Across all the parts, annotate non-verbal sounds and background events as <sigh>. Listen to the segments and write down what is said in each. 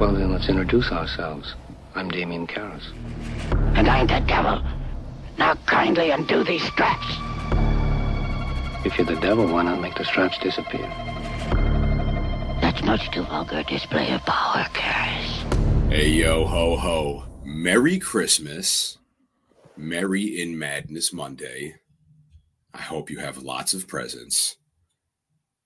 Well, then let's introduce ourselves. I'm Damien Karras. And I'm the devil. Now kindly undo these straps. If you're the devil, why not make the straps disappear? That's much too vulgar display of power, Karras. Hey, yo, ho, ho. Merry Christmas. Merry in Madness Monday. I hope you have lots of presents.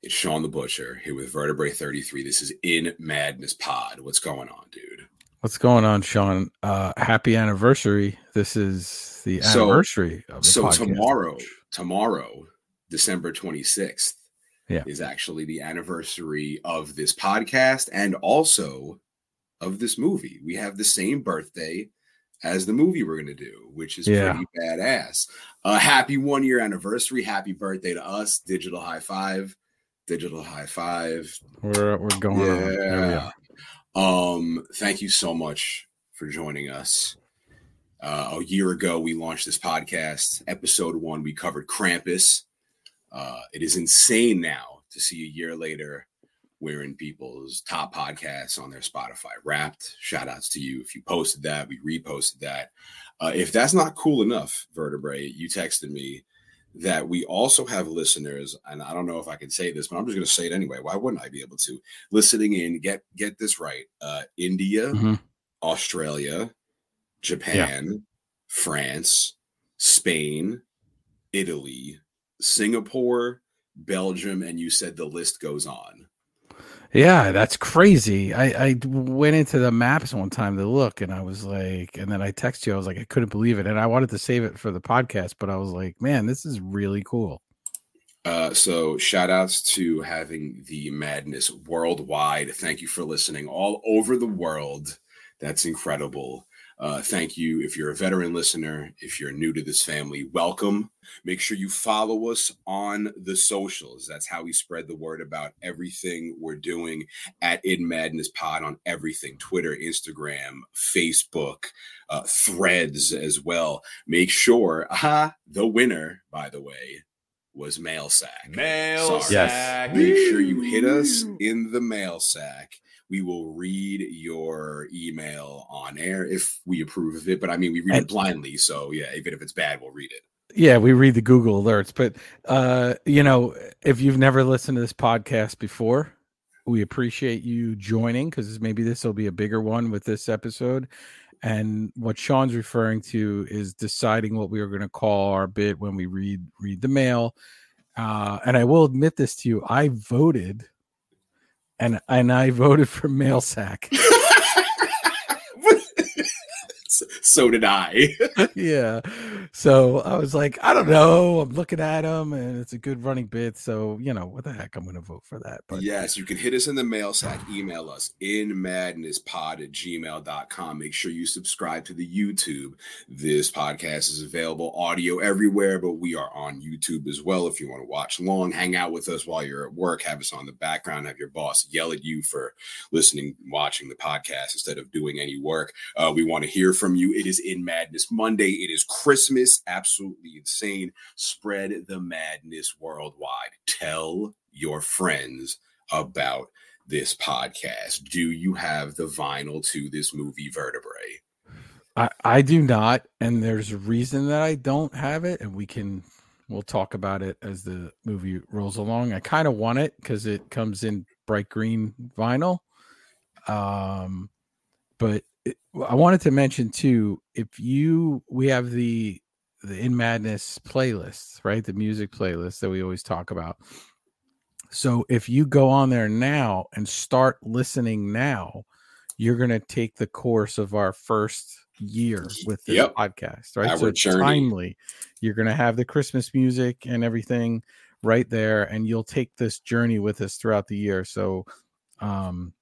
It's Shawn the Butcher here with Vertebrae 33. This is In Madness Pod. What's going on, dude? What's going on, Shawn? Uh, happy anniversary. This is the So- anniversary of the So podcast. tomorrow, tomorrow, December 26th, Yeah. is actually the anniversary of this podcast and also of this movie. We have the same birthday as the movie we're going to do, which is Yeah. pretty badass. Uh, happy one year anniversary. Happy birthday to us. Digital high five. Digital high five. We're we're going on. There we Yeah. Um, thank you so much for joining us. Uh, a year ago, we launched this podcast. Episode one, we covered Krampus. Uh, it is insane now to see a year later we're in people's top podcasts on their Spotify Wrapped. Shout outs to you if you posted that. We reposted that. Uh, if that's not cool enough, Vertebrae, you texted me that we also have listeners, and I don't know if I can say this, but I'm just going to say it anyway. Why wouldn't I be able to? Listening in, get get this right. Uh, India, Mhm. Australia, Japan, France, Spain, Italy, Singapore, Belgium, and you said the list goes on. Yeah, that's crazy. I, I went into the maps one time to look and I was like, and then I texted you, I was like, I couldn't believe it. And I wanted to save it for the podcast, but I was like, man, this is really cool. Uh, so shout outs to having the madness worldwide. Thank you for listening all over the world. That's incredible. Uh, thank you. If you're a veteran listener, if you're new to this family, welcome. Make sure you follow us on the socials. That's how we spread the word about everything we're doing at In Madness Pod on everything Twitter, Instagram, Facebook, uh, threads as well. Make sure, aha, the winner, by the way, was Mail Sack. Mail Sorry. Yes. Make sure you hit us in the mail sack. We will read your email on air if we approve of it. But I mean, we read it blindly. So yeah, even if it's bad, we'll read it. Yeah, we read the Google alerts, but uh, you know, if you've never listened to this podcast before, we appreciate you joining because maybe this will be a bigger one with this episode. And what Shawn's referring to is deciding what we are going to call our bit when we read read the mail. Uh, and I will admit this to you, I voted, and and I voted for mail sack. <laughs> <laughs> so did I. <laughs> yeah. So I was like, I don't know. I'm looking at him, and it's a good running bit. So you know, what the heck? I'm going to vote for that. But yes, you can hit us in the mail sack. Email us in madnesspod at gmail.com. Make sure you subscribe to the YouTube. This podcast is available audio everywhere, but we are on YouTube as well. If you want to watch long, hang out with us while you're at work, have us on the background, have your boss yell at you for listening, watching the podcast instead of doing any work. Uh, we want to hear from you. It is in Madness Monday. It is Christmas. Absolutely insane. Spread the madness worldwide. Tell your friends about this podcast. Do you have the vinyl to this movie, Vertebrae? I, I do not, and there's a reason that I don't have it, and we can we'll talk about it as the movie rolls along. I kind of want it because it comes in bright green vinyl. Um, but I wanted to mention too, if you we have the the In Madness playlist, right? The music playlist that we always talk about. So if you go on there now and start listening now, you're going to take the course of our first year with this Yep. podcast, right? Our so journey. timely. You're going to have the Christmas music and everything right there, and you'll take this journey with us throughout the year. So, um,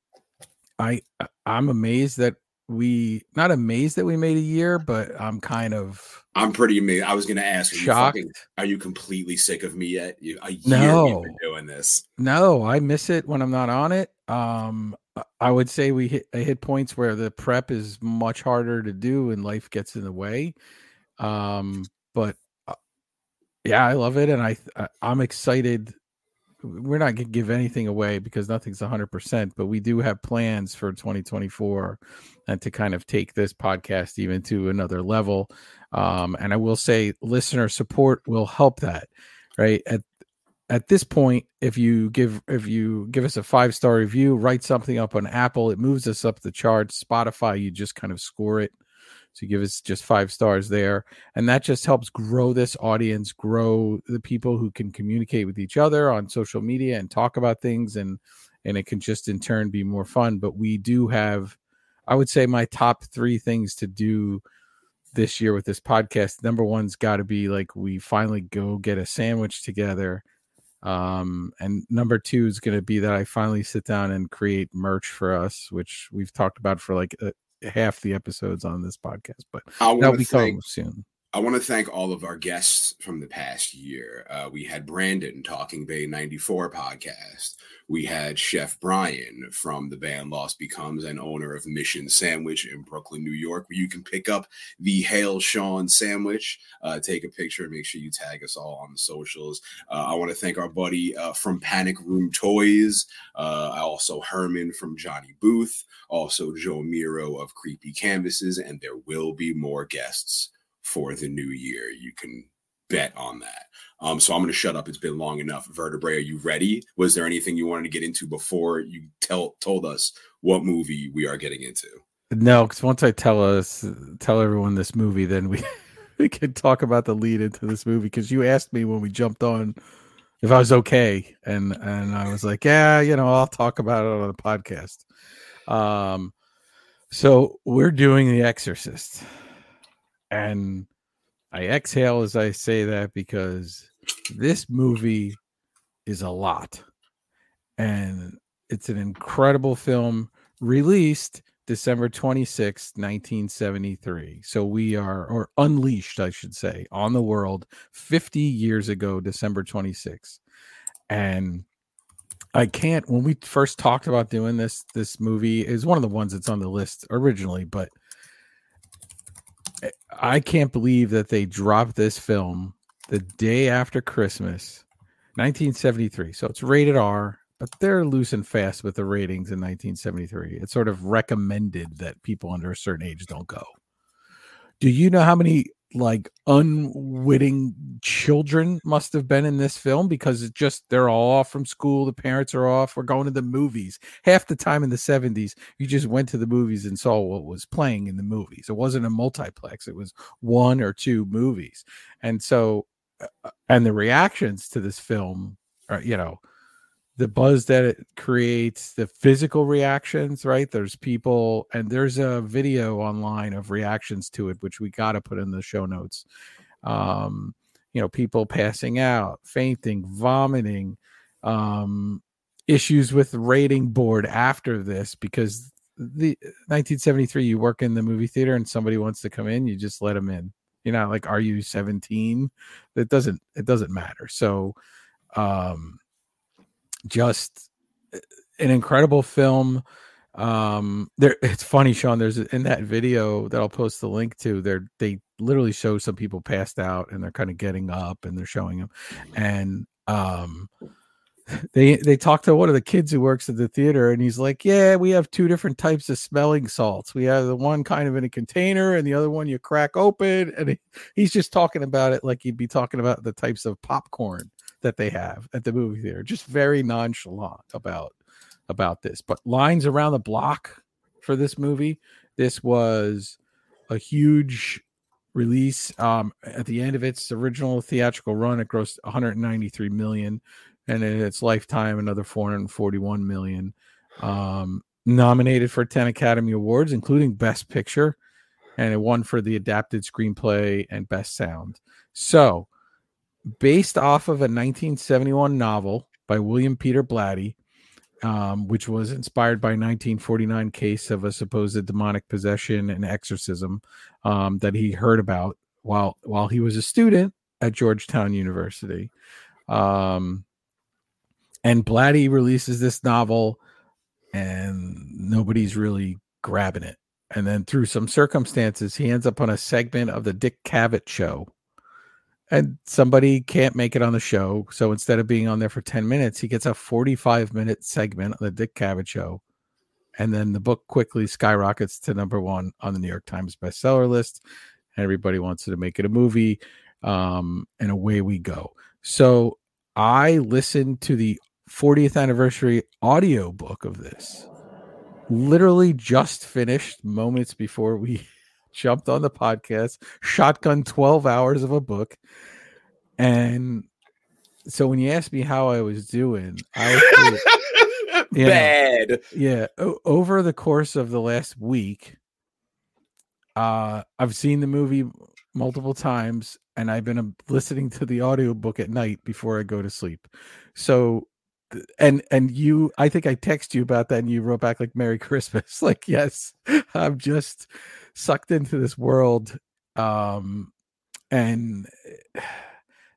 I I- I'm amazed that we not amazed that we made a year, but I'm kind of I'm pretty amazed. I was going to ask, are you, shocked. fucking, are you completely sick of me yet? You, a year No. doing this. No, I miss it when I'm not on it. Um, I- I would say we hit I hit points where the prep is much harder to do and life gets in the way. Um, but uh, yeah, I love it, and I, I I'm excited we're not going to give anything away because nothing's 100%, but we do have plans for 2024 and to kind of take this podcast even to another level. Um, and I will say listener support will help that, right? At at this point, if you give if you give us a five star review, write something up on Apple, it moves us up the charts. Spotify, you just kind of score it. So give us just five stars there. And that just helps grow this audience, grow the people who can communicate with each other on social media and talk about things and and it can just in turn be more fun. But we do have I would say my top three things to do this year with this podcast. Number one's got to be like we finally go get a sandwich together. Um, and number two is going to be that I finally sit down and create merch for us, which we've talked about for like half the episodes on this podcast, but that'll be coming soon. I want to thank all of our guests from the past year. Uh, we had Brandon talking Bay 94 podcast. We had Chef Brian from the band Lost Becomes and owner of Mission Sandwich in Brooklyn, New York, where you can pick up the Hail Shawn sandwich. Uh, take a picture, make sure you tag us all on the socials. Uh, I want to thank our buddy uh, from Panic Room Toys. Uh, also Herman from Johnny Booth. Also Joe Miro of Creepy Canvases. And there will be more guests for the new year. You can bet on that. Um, so I'm going to shut up. It's been long enough. Vertebrae, are you ready? Was there anything you wanted to get into before you tell told us what movie we are getting into? No, because once I tell us tell everyone this movie, then we <laughs> we can talk about the lead into this movie. Because you asked me when we jumped on if I was okay, and and I was like, yeah, you know, I'll talk about it on the podcast. Um, so we're doing The Exorcist. And I exhale as I say that because this movie is a lot. And it's an incredible film released December 26, 1973. So we are, or unleashed, I should say, on the world 50 years ago, December 26. And I can't, when we first talked about doing this, this movie is one of the ones that's on the list originally, but I can't believe that they dropped this film the day after Christmas, 1973. So it's rated R, but they're loose and fast with the ratings in 1973. It's sort of recommended that people under a certain age don't go. Do you know how many like unwitting children must have been in this film because it's just they're all off from school the parents are off we're going to the movies. Half the time in the 70s you just went to the movies and saw what was playing in the movies. It wasn't a multiplex it was one or two movies. And so uh, and the reactions to this film are you know the buzz that it creates, the physical reactions, right? There's people, and there's a video online of reactions to it, which we got to put in the show notes. Um, you know, people passing out, fainting, vomiting, um, issues with rating board after this because the 1973 you work in the movie theater and somebody wants to come in you just let them in you're not like are you 17 it doesn't it doesn't matter so um just uh, an incredible film. Um there <laughs> it's funny shawn there's in that video that i'll post the link to there they literally show some people passed out and they're kind of getting up and they're showing them and um <laughs> they they talk to one of the kids who works at the theater and he's like yeah we have two different types of smelling salts. We have the one kind of in a container and the other one you crack open. And he, he's just talking about it like he'd be talking about the types of popcorn that they have at the movie theater. Just very nonchalant about about this. But lines around the block for this movie. This was a huge release. Um, at the end of its original theatrical run, it grossed 193 million, and in its lifetime, another 441 million. Um, nominated for 10 Academy Awards, including Best Picture, and it won for the adapted screenplay and Best Sound. So based off of a 1971 novel by William Peter Blatty, um, which was inspired by a 1949 case of a supposed demonic possession and exorcism um, that he heard about while while he was a student at Georgetown University. Um, and Blatty releases this novel, and nobody's really grabbing it. And then through some circumstances, he ends up on a segment of the Dick Cavett show and somebody can't make it on the show. So instead of being on there for 10 minutes, he gets a 45 minute segment on the Dick Cavett show. And then the book quickly skyrockets to number one on the New York Times bestseller list. Everybody wants to make it a movie. Um, and away we go. So I listened to the 40th anniversary audio book of this. Literally just finished moments before we jumped on the podcast, shotgun 12 hours of a book. And so when you asked me how I was doing, I was <laughs> bad. Yeah, o- over the course of the last week, uh I've seen the movie multiple times and I've been um, listening to the audiobook at night before I go to sleep. So and and you i think i text you about that and you wrote back like merry christmas <laughs> like yes i'm just sucked into this world um and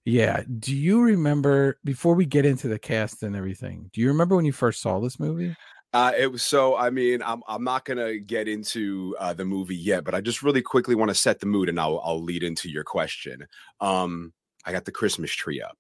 yeah do you remember before we get into the cast and everything do you remember when you first saw this movie uh, it was so. I mean, I'm I'm not gonna get into uh, the movie yet, but I just really quickly want to set the mood, and I'll I'll lead into your question. Um, I got the Christmas tree up,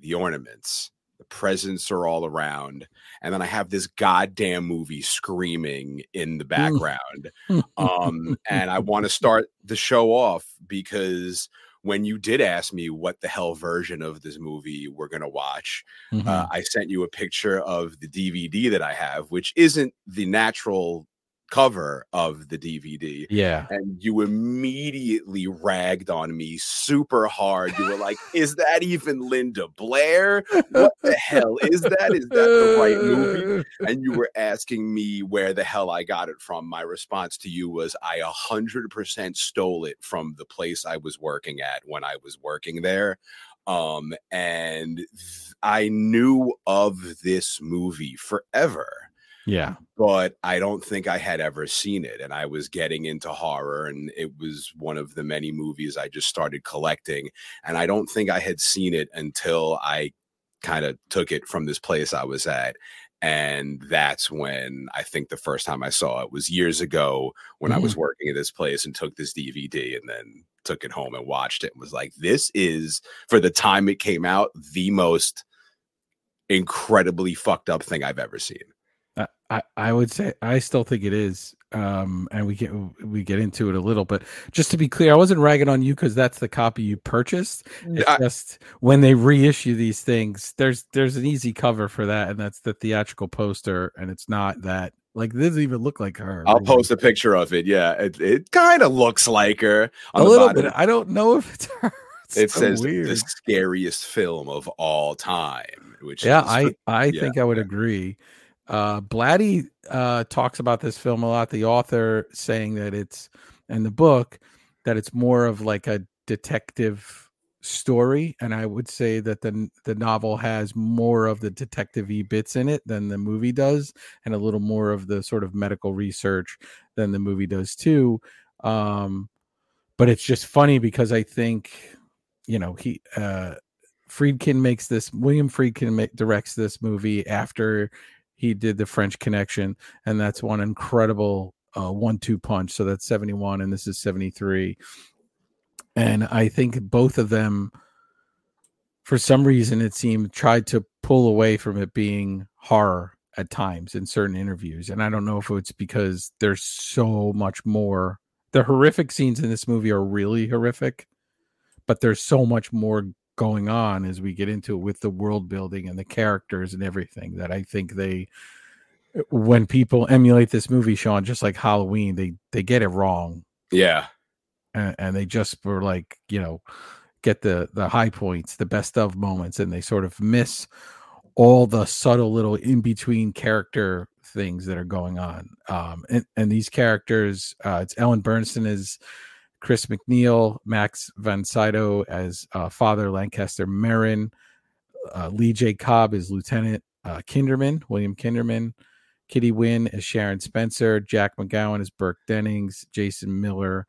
the ornaments, the presents are all around, and then I have this goddamn movie screaming in the background. um, <laughs> and I want to start the show off because when you did ask me what the hell version of this movie we're going to watch, mm-hmm. uh, I sent you a picture of the DVD that I have, which isn't the natural cover of the DVD. Yeah. And you immediately ragged on me super hard. You were like, is that even Linda Blair? What the hell is that? Is that the right movie? <laughs> And you were asking me where the hell I got it from. My response to you was, I 100% stole it from the place I was working at when I was working there. Um, and I knew of this movie forever yeah. But I don't think I had ever seen it. And I was getting into horror, and it was one of the many movies I just started collecting. And I don't think I had seen it until I kind of took it from this place I was at. And that's when I think the first time I saw it was years ago when mm-hmm. I was mm-hmm. working at this place and took this DVD and then took it home and watched it and was like, this is, for the time it came out, the most incredibly fucked up thing I've ever seen. I, I would say I still think it is. Um, and we get we get into it a little, but just to be clear, I wasn't ragging on you because that's the copy you purchased. It's I, just when they reissue these things, there's there's an easy cover for that, and that's the theatrical poster, and it's not that like this doesn't even look like her. I'll post a picture of it. Yeah, it, it kind of looks like her a little bottom. bit. I don't know if it's <laughs> her. It's it so says weird. the scariest film of all time. Which yeah, I I yeah. think I would agree. Uh, Blatty uh, talks about this film a lot. The author saying that it's in the book that it's more of like a detective story, and I would say that the the novel has more of the detective bits in it than the movie does, and a little more of the sort of medical research than the movie does too. Um, but it's just funny because I think you know he uh Friedkin makes this William Friedkin directs this movie after he did the French Connection, and that's one incredible uh, one-two punch. So that's 71, and this is 73. And I think both of them, for some reason, it seemed tried to pull away from it being horror at times in certain interviews. And I don't know if it's because there's so much more. The horrific scenes in this movie are really horrific, but there's so much more going on as we get into it with the world building and the characters and everything that I think they when people emulate this movie, Shawn, just like Halloween, they they get it wrong. Yeah. And, and they just were like, you know, get the the high points, the best of moments, and they sort of miss all the subtle little in between character things that are going on. Um, and, and these characters, uh, it's Ellen Burstyn is Chris MacNeil, Max Sydow as uh, Father Lancaster Merrin, uh, Lee J. Cobb is Lieutenant uh, Kinderman, William Kinderman, Kitty Winn as Sharon Spencer, Jack MacGowran as Burke Dennings, Jason Miller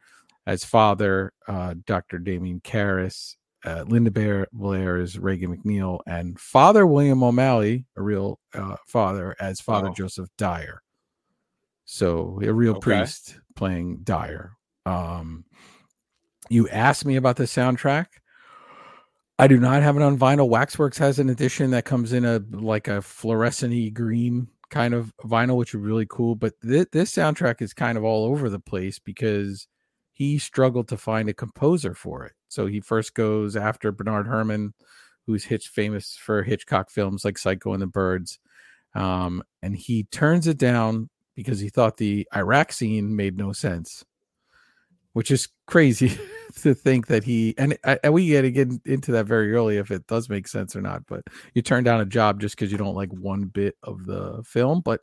as Father, uh, Dr. Damien Karras, uh, Linda Bear Blair as Regan MacNeil, and Father William O'Malley, a real uh, father, as Father oh. Joseph Dyer. So a real okay. priest playing Dyer. Um, you asked me about the soundtrack. I do not have it on vinyl. Waxworks has an edition that comes in a like a fluorescent green kind of vinyl, which is really cool. But th- this soundtrack is kind of all over the place because he struggled to find a composer for it. So he first goes after Bernard Herrmann, who's Hitch famous for Hitchcock films like Psycho and the Birds. Um, and he turns it down because he thought the Iraq scene made no sense, which is crazy <laughs> to think that he and, and we got to get into that very early if it does make sense or not. But you turn down a job just because you don't like one bit of the film, but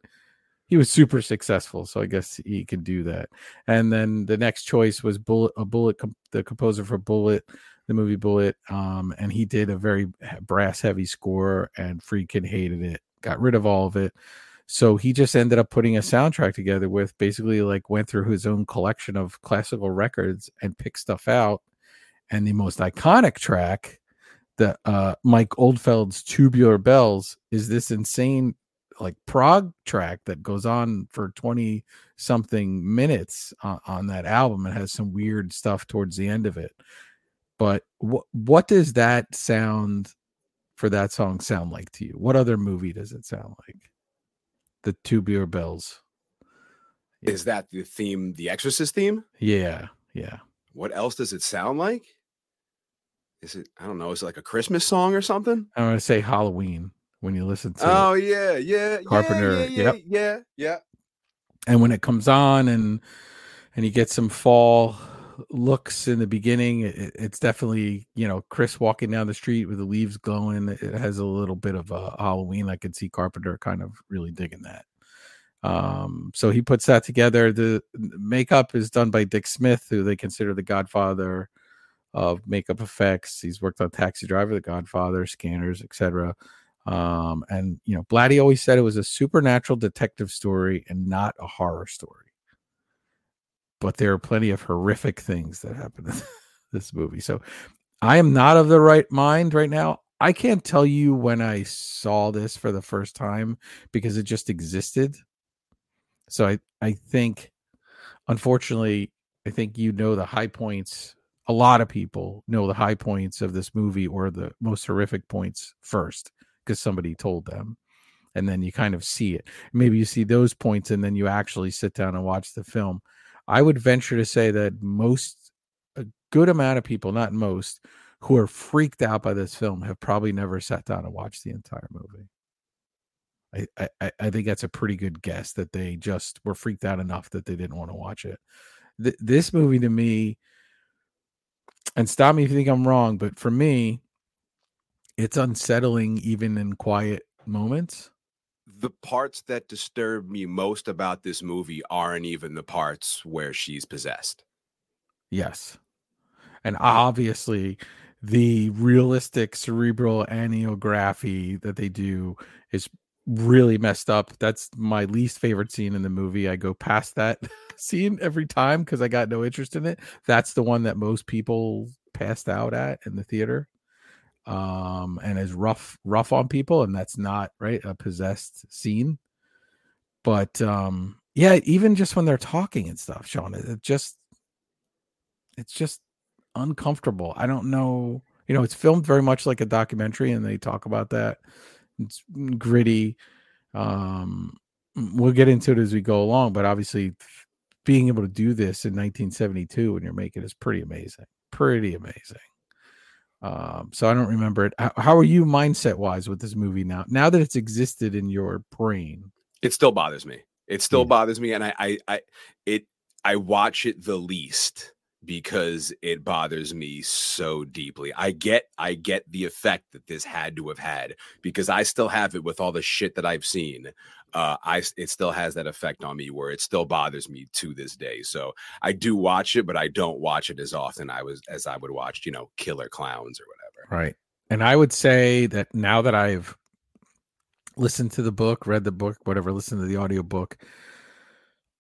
he was super successful, so I guess he could do that. And then the next choice was Bullitt, a Bullitt, the composer for Bullitt, the movie Bullitt, um, and he did a very brass heavy score, and Friedkin hated it, got rid of all of it. So he just ended up putting a soundtrack together with basically like went through his own collection of classical records and picked stuff out. And the most iconic track, the uh, Mike Oldfield's Tubular Bells, is this insane like prog track that goes on for 20 something minutes on, on that album. It has some weird stuff towards the end of it. But what what does that sound for that song sound like to you? What other movie does it sound like? The Tubular Bells. Is that the theme, the Exorcist theme? Yeah, yeah. What else does it sound like? Is it? I don't know. Is it like a Christmas song or something? I'm gonna say Halloween when you listen to oh yeah yeah carpenter yeah, yeah, yep. yeah yeah and when it comes on and and you get some fall looks in the beginning it, it's definitely you know chris walking down the street with the leaves glowing it has a little bit of a halloween i could see carpenter kind of really digging that. Um so he puts that together. The makeup is done by dick smith who they consider the godfather of makeup effects. He's worked on taxi driver the godfather scanners etc um, and you know, Blatty always said it was a supernatural detective story and not a horror story. But there are plenty of horrific things that happen in <laughs> this movie. So I am not of the right mind right now. I can't tell you when I saw this for the first time because it just existed. So I, I think, unfortunately, I think you know the high points. A lot of people know the high points of this movie or the most horrific points first because somebody told them and then you kind of see it maybe you see those points and then you actually sit down and watch the film i would venture to say that most a good amount of people not most who are freaked out by this film have probably never sat down and watched the entire movie I, I, I think that's a pretty good guess that they just were freaked out enough that they didn't want to watch it. Th- this movie to me, and stop me if you think I'm wrong, but for me, it's unsettling even in quiet moments. The parts that disturb me most about this movie aren't even the parts where she's possessed. Yes. And obviously, the realistic cerebral angiography that they do is really messed up. That's my least favorite scene in the movie. I go past that <laughs> scene every time because I got no interest in it. That's the one that most people passed out at in the theater um, and is rough rough on people, and that's not right a possessed scene. But um, yeah, even just when they're talking and stuff, Shawn, it, it just it's just uncomfortable. I don't know. You know, it's filmed very much like a documentary, and they talk about that. It's gritty. Um, we'll get into it as we go along, but obviously, being able to do this in 1972 when you're making is pretty amazing. Pretty amazing. Um, so I don't remember it. How, how are you mindset wise with this movie now? Now that it's existed in your brain, it still bothers me. It still yeah. bothers me, and I, I, I, it, I watch it the least because it bothers me so deeply. I get, I get the effect that this had to have had because I still have it with all the shit that I've seen uh, I it still has that effect on me where it still bothers me to this day. So I do watch it, but I don't watch it as often I was as I would watch, you know, Killer Clowns or whatever. Right. And I would say that now that I've listened to the book, read the book, whatever, listened to the audio book,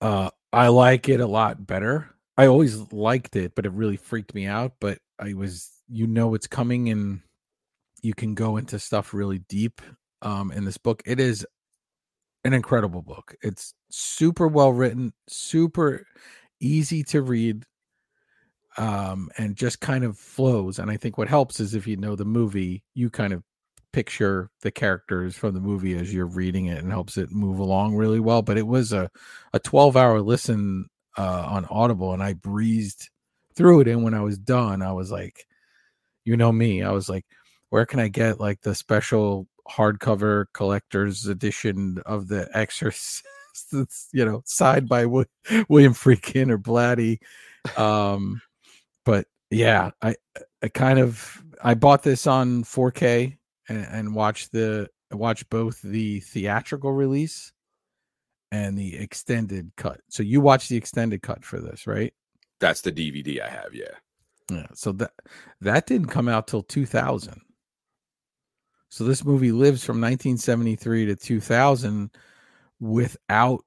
uh, I like it a lot better. I always liked it, but it really freaked me out. But I was, you know, it's coming and you can go into stuff really deep um, in this book. It is an incredible book. It's super well written, super easy to read. um, and just kind of flows. And I think what helps is if you know the movie, you kind of picture the characters from the movie as you're reading it and helps it move along really well. But it was a, a 12 hour listen uh, on Audible and I breezed through it. And when I was done, I was like, you know me, I was like, where can I get like the special hardcover collector's edition of the Exorcist? <laughs> you know, side by William Friedkin or Blatty. Um, but yeah, I I kind of I bought this on 4K and, and watched the watched both the theatrical release and the extended cut. So you watch the extended cut for this, right? That's the DVD I have, yeah. Yeah. So that that didn't come out till 2000. So this movie lives from 1973 to 2000 without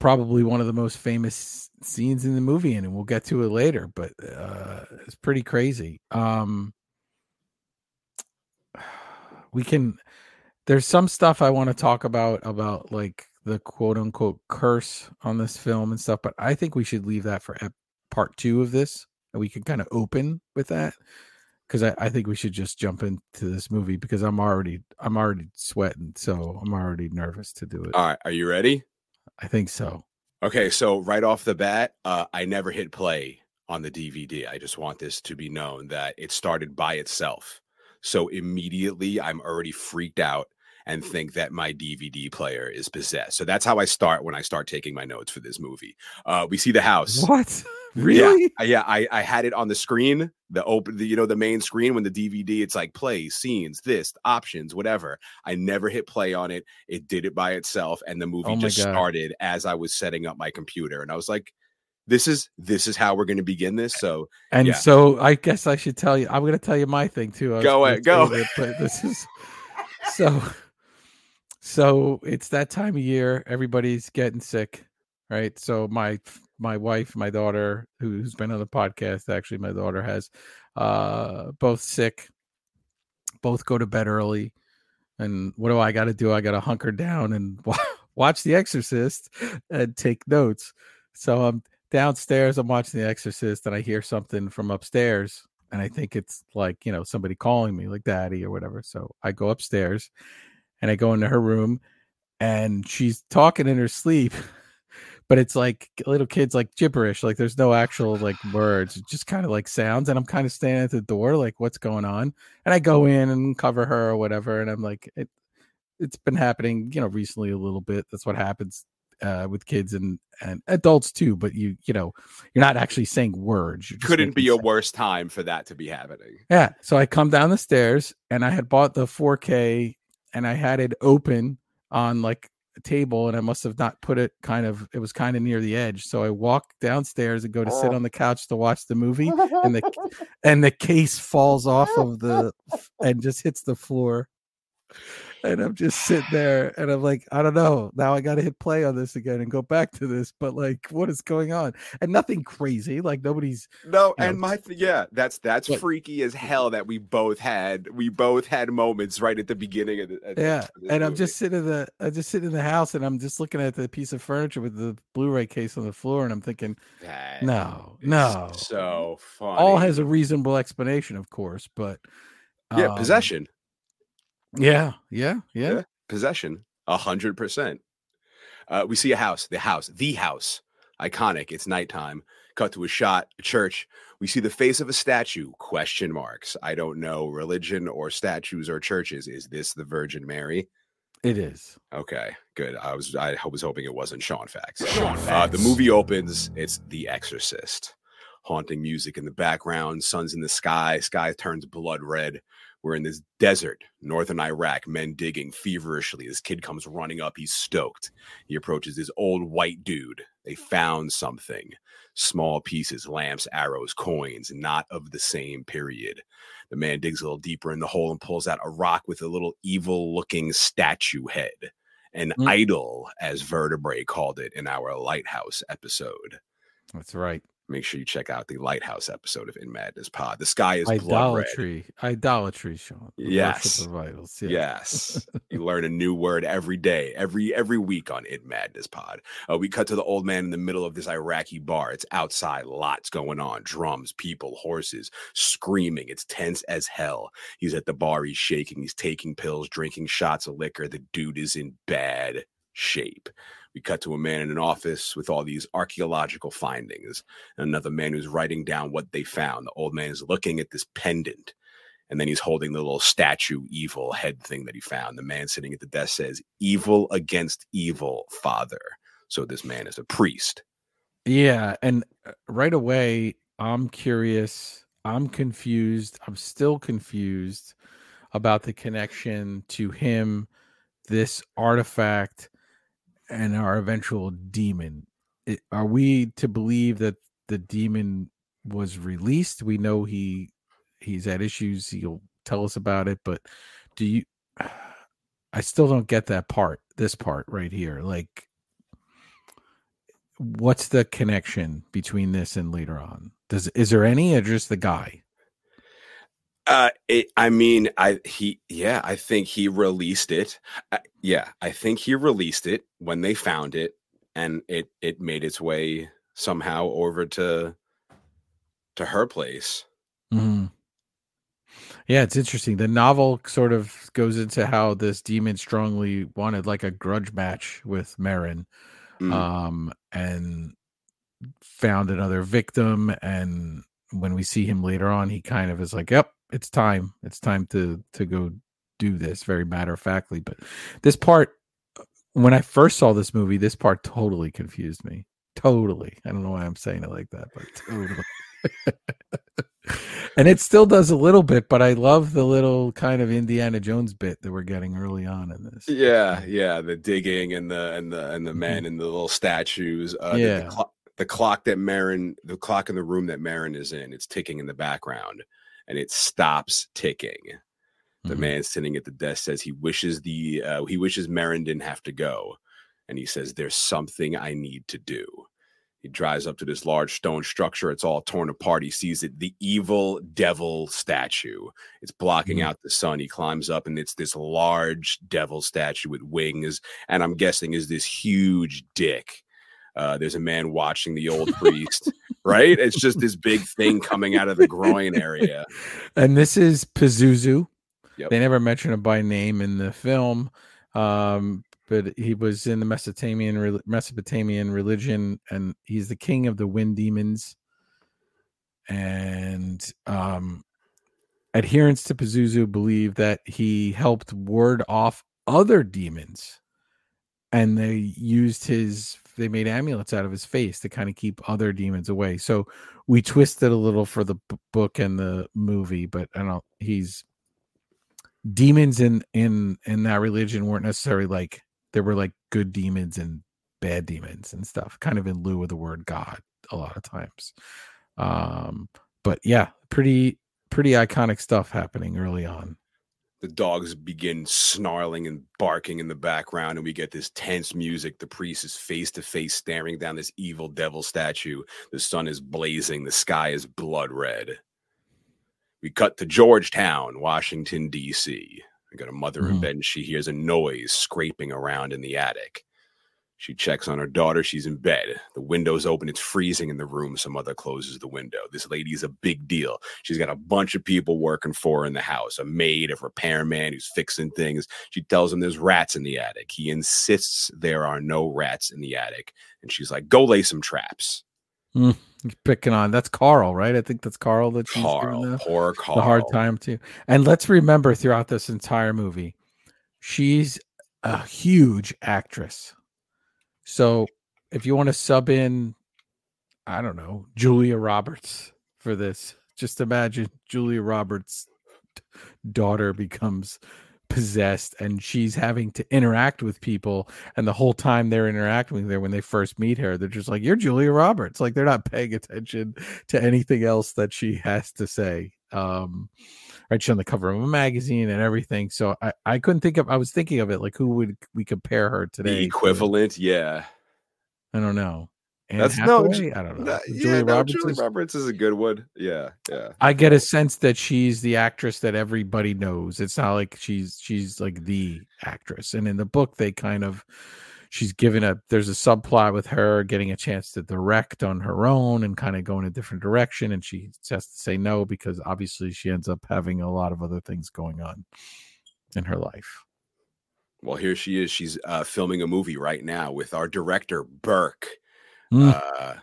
probably one of the most famous scenes in the movie and we'll get to it later but uh it's pretty crazy um <sighs> we can there's some stuff i want to talk about about like the quote unquote curse on this film and stuff but i think we should leave that for part two of this and we can kind of open with that because I, I think we should just jump into this movie because i'm already i'm already sweating so i'm already nervous to do it all right are you ready I think so. Okay, so right off the bat, uh, I never hit play on the DVD. I just want this to be known that it started by itself. So immediately I'm already freaked out and think that my DVD player is possessed. So that's how I start when I start taking my notes for this movie. Uh, we see the house. What? <laughs> Really? Yeah, yeah. I, I had it on the screen, the open, the, you know, the main screen when the DVD, it's like play, scenes, this, options, whatever. I never hit play on it. It did it by itself, and the movie oh just God. started as I was setting up my computer, and I was like, "This is this is how we're going to begin this." So, and yeah. so I guess I should tell you. I'm going to tell you my thing too. Go ahead, go. but this is so. So it's that time of year. Everybody's getting sick, right? So my my wife, my daughter, who's been on the podcast, actually, my daughter has uh, both sick, both go to bed early. And what do I got to do? I got to hunker down and <laughs> watch The Exorcist and take notes. So I'm downstairs, I'm watching The Exorcist, and I hear something from upstairs. And I think it's like, you know, somebody calling me, like daddy or whatever. So I go upstairs and I go into her room and she's talking in her sleep. <laughs> but it's like little kids like gibberish like there's no actual like words it just kind of like sounds and i'm kind of standing at the door like what's going on and i go in and cover her or whatever and i'm like it it's been happening you know recently a little bit that's what happens uh, with kids and and adults too but you you know you're not actually saying words couldn't be a worse time for that to be happening yeah so i come down the stairs and i had bought the 4k and i had it open on like a table and I must have not put it kind of it was kind of near the edge. So I walk downstairs and go to sit oh. on the couch to watch the movie <laughs> and the and the case falls off of the and just hits the floor and I'm just sitting there and I'm like, I don't know. Now I got to hit play on this again and go back to this. But like, what is going on? And nothing crazy. Like nobody's no. And know, my th- yeah, that's that's but, freaky as hell that we both had. We both had moments right at the beginning of the yeah. and movie. I'm just sitting in the I just sitting in the house and I'm just looking at the piece of furniture with the Blu-ray case on the floor and I'm thinking, that no, no. So fun. All has a reasonable explanation, of course, but yeah, um, possession. Yeah, yeah, yeah. yeah possession, a hundred percent. Uh, we see a house, the house, the house, iconic. It's nighttime. Cut to a shot, a church. We see the face of a statue. Question marks. I don't know religion or statues or churches. Is this the Virgin Mary? It is. Okay, good. I was I was hoping it wasn't Sean Fax. Sean Fax. Uh, the movie opens. It's The Exorcist. Haunting music in the background. Sun's in the sky. Sky turns blood red. We're in this desert, northern Iraq, men digging feverishly. This kid comes running up. He's stoked. He approaches this old white dude. They found something small pieces, lamps, arrows, coins, not of the same period. The man digs a little deeper in the hole and pulls out a rock with a little evil looking statue head, an mm. idol, as Vertebrae called it in our Lighthouse episode. That's right. Make sure you check out the Lighthouse episode of In Madness Pod. The sky is idolatry, idolatry, Shawn. Yes. Yeah. Yes, <laughs> you learn a new word every day, every every week on In Madness Pod. Uh, we cut to the old man in the middle of this Iraqi bar. It's outside, lots going on, drums, people, horses, screaming. It's tense as hell. He's at the bar. He's shaking. He's taking pills, drinking shots of liquor. The dude is in bad shape. We cut to a man in an office with all these archaeological findings, and another man who's writing down what they found. The old man is looking at this pendant, and then he's holding the little statue, evil head thing that he found. The man sitting at the desk says, Evil against evil, father. So this man is a priest. Yeah. And uh, right away, I'm curious. I'm confused. I'm still confused about the connection to him, this artifact, and our eventual demon. It, are we to believe that the demon was released? We know he he's had issues. He'll tell us about it, but do you? <sighs> I still don't get that part. This part right here, like, what's the connection between this and later on? Does is there any, or just the guy? Uh, it, I mean, I he yeah, I think he released it. Uh, yeah, I think he released it when they found it, and it it made its way somehow over to to her place. Mm-hmm. Yeah, it's interesting. The novel sort of goes into how this demon strongly wanted like a grudge match with Merrin, mm. um, and found another victim. And when we see him later on, he kind of is like, "Yep, it's time. It's time to to go do this." Very matter of factly. But this part, when I first saw this movie, this part totally confused me. Totally. I don't know why I'm saying it like that, but totally. and it still does a little bit, but I love the little kind of Indiana Jones bit that we're getting early on in this. Yeah, yeah, the digging and the and the and the mm-hmm. men and the little statues. Uh, yeah. The, the, cl- the, clock that Merrin, the clock in the room that Merrin is in, it's ticking in the background, and it stops ticking. The mm-hmm. man sitting at the desk says he wishes the uh, he wishes Merrin didn't have to go, and he says there's something I need to do he drives up to this large stone structure. It's all torn apart. He sees it, the evil devil statue. It's blocking mm-hmm. out the sun. He climbs up, and it's this large devil statue with wings. And I'm guessing is this huge dick. Uh, there's a man watching the old priest, <laughs> right? It's just this big thing coming out of the groin area. And this is Pazuzu. Yep. They never mention him by name in the film. Um, but he was in the Mesopotamian Mesopotamian religion, and he's the king of the wind demons. And um, adherents to Pazuzu believe that he helped ward off other demons, and they used his. They made amulets out of his face to kind of keep other demons away. So we twisted a little for the book and the movie, but I don't. He's demons in in in that religion weren't necessarily like there were like good demons and bad demons and stuff, kind of in lieu of the word God a lot of times. Um, but yeah, pretty pretty iconic stuff happening early on. The dogs begin snarling and barking in the background, and we get this tense music. The priest is face to face staring down this evil devil statue. The sun is blazing, the sky is blood red. We cut to Georgetown, Washington, D.C. I got a mother mm-hmm. in bed and she hears a noise scraping around in the attic. She checks on her daughter. She's in bed. The window's open. It's freezing in the room. Some mother closes the window. This lady is a big deal. She's got a bunch of people working for her in the house a maid, a repairman who's fixing things. She tells him there's rats in the attic. He insists there are no rats in the attic. And she's like, go lay some traps. Mm, picking on that's Carl, right? I think that's Carl that she's Carl, the, poor Carl, the hard time too. And let's remember throughout this entire movie, she's a huge actress. So if you want to sub in, I don't know, Julia Roberts for this, just imagine Julia Roberts' daughter becomes possessed and she's having to interact with people and the whole time they're interacting with her when they first meet her they're just like you're julia roberts. Like they're not paying attention to anything else that she has to say. Um right she's on the cover of a magazine and everything so i i couldn't think of i was thinking of it like who would we compare her today the equivalent to? yeah i don't know Anne That's no, Hathaway? Ju- I don't know. no, Julia yeah, no, Roberts Julie is- Roberts is a good one. Yeah, yeah. I get a sense that she's the actress that everybody knows. It's not like she's she's like the actress. And in the book, they kind of she's given a there's a subplot with her getting a chance to direct on her own and kind of go in a different direction, and she has to say no because obviously she ends up having a lot of other things going on in her life. Well, here she is. She's uh, filming a movie right now with our director Burke. Mm. Uh,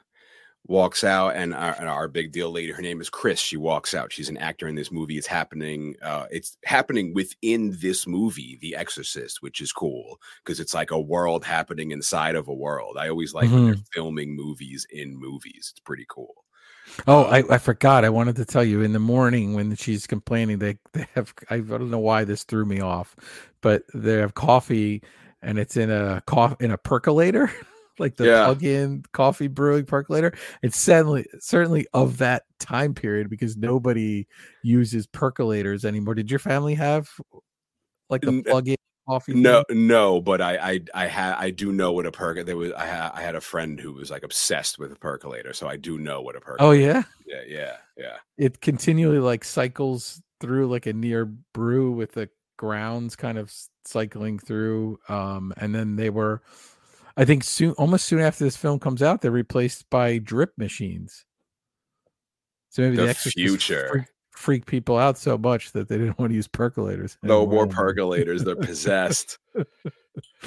walks out, and our, and our big deal lady, her name is Chris. She walks out. She's an actor in this movie. It's happening. Uh, it's happening within this movie, The Exorcist, which is cool because it's like a world happening inside of a world. I always like when they're filming movies in movies. It's pretty cool. Oh, Uh, I, I forgot. I wanted to tell you in the morning when she's complaining, they, they have, I don't know why this threw me off, but they have coffee and it's in a coffee in a percolator, <laughs> like the Yeah. plug in coffee brewing percolator. It's certainly, certainly of that time period because nobody uses percolators anymore. Did your family have like the plug in coffee? No, thing? no, but I, I, I had, I do know what a percolator. There was, I had, I had a friend who was like obsessed with a percolator, so I do know what a percolator. Oh, yeah. yeah, yeah, yeah. it continually like cycles through like a near brew with the grounds kind of cycling through um and then they were i think soon almost soon after this film comes out they're replaced by drip machines so maybe the, The future. freak, freak people out so much that they didn't <laughs> want to use percolators No more percolators. They're possessed. <laughs>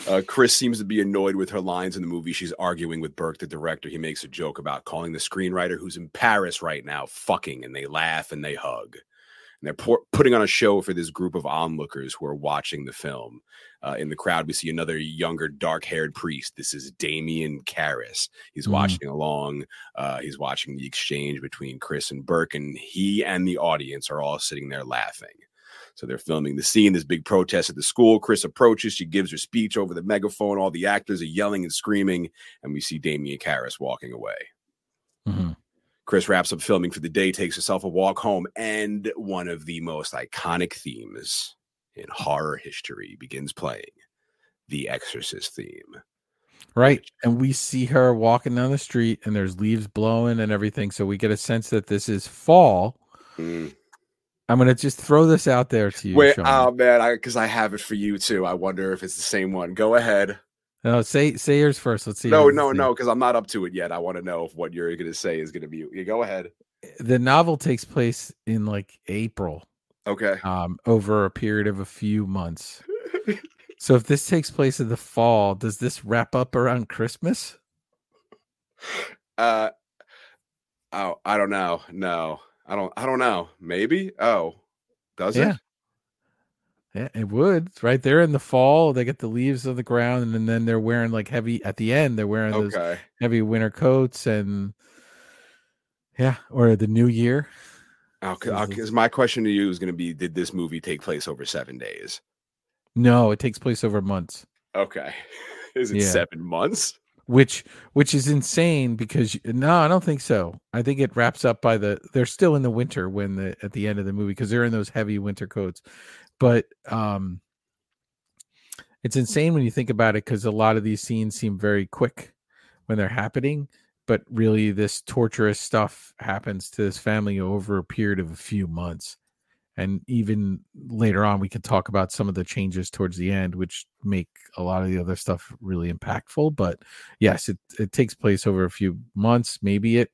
Uh, Chris seems to be annoyed with her lines in the movie. She's arguing with Burke, the director. He makes a joke about calling the screenwriter who's in Paris right now fucking, and they laugh and they hug. And they're pour- putting on a show for this group of onlookers who are watching the film. Uh, in the crowd, we see another younger, dark haired priest. This is Damien Karras. He's Mhm. watching along. Uh, he's watching the exchange between Chris and Burke, and he and the audience are all sitting there laughing. So they're filming the scene. This big protest at the school. Chris approaches. She gives her speech over the megaphone. All the actors are yelling and screaming, and we see Damien Karras walking away. Mhm. Chris wraps up filming for the day, takes herself a walk home, and one of the most iconic themes in horror history begins playing the Exorcist theme. right and we see her walking down the street and there's leaves blowing and everything so we get a sense that this is fall Mm. i'm gonna just throw this out there to you Wait, Shawn. oh man, I because I have it for you too. I wonder if it's the same one. Go ahead. No, say say yours first. Let's see. No, no, no, because I'm not up to it yet. I want to know if what you're going to say is going to be. You go ahead. The novel takes place in like April, Okay. um, over a period of a few months. <laughs> so if this takes place in the fall, does this wrap up around Christmas? Uh, oh, I don't know. No, I don't. I don't know. Maybe. Oh, does Yeah. it? Yeah, it would. Right there in the fall, they get the leaves on the ground, and then they're wearing like heavy. At the end, they're wearing those heavy winter coats, and yeah, or the New Year. Because my question to you is going to be: Did this movie take place over seven days? No, it takes place over months. Okay. <laughs> Is it Yeah. seven months? which which is insane because no i don't think so i think it wraps up by the they're still in the winter when the at the end of the movie because they're in those heavy winter coats but um it's insane when you think about it because a lot of these scenes seem very quick when they're happening but really this torturous stuff happens to this family over a period of a few months and even later on we can talk about some of the changes towards the end which make a lot of the other stuff really impactful but yes it, it takes place over a few months maybe it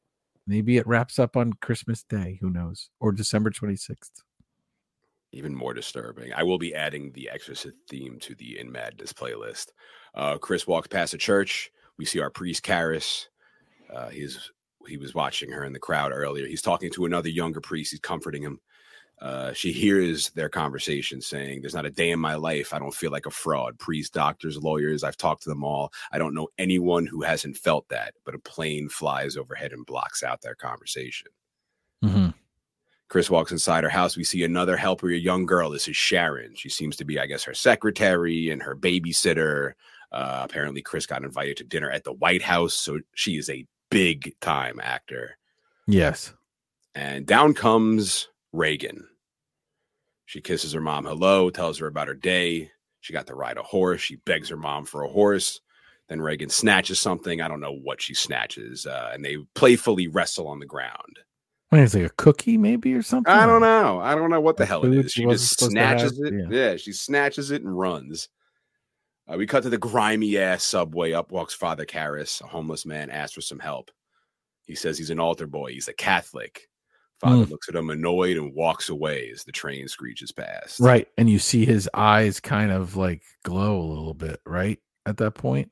maybe it wraps up on christmas day who knows or december 26th Even more disturbing. I will be adding the Exorcist theme to the In Madness playlist. Uh, Chris walks past a church. We see our priest Karras. Uh, he's he was watching her in the crowd earlier. He's talking to another younger priest. He's comforting him. Uh, she hears their conversation saying, There's not a day in my life I don't feel like a fraud. Priests, doctors, lawyers, I've talked to them all. I don't know anyone who hasn't felt that, but a plane flies overhead and blocks out their conversation. mm-hmm. Chris walks inside her house. We see another helper, a young girl. This is Sharon. She seems to be, I guess, her secretary and her babysitter. Uh, apparently, Chris got invited to dinner at the White House. So she is a big time actor. yes And down comes Regan. She kisses her mom hello, tells her about her day. She got to ride a horse. She begs her mom for a horse. Then Regan snatches something. I don't know what she snatches, uh, and they playfully wrestle on the ground. What is it, a cookie maybe or something? I don't know. I don't know what the hell it is. she just supposed to have? snatches it. Yeah. Yeah. she snatches it and runs. Uh, we cut to the grimy ass subway. Up walks Father Karras, a homeless man, asks for some help. He says he's an altar boy. He's a Catholic. Father Mm. looks at him annoyed and walks away as the train screeches past. Right. And you see his eyes kind of like glow a little bit, right? At that point.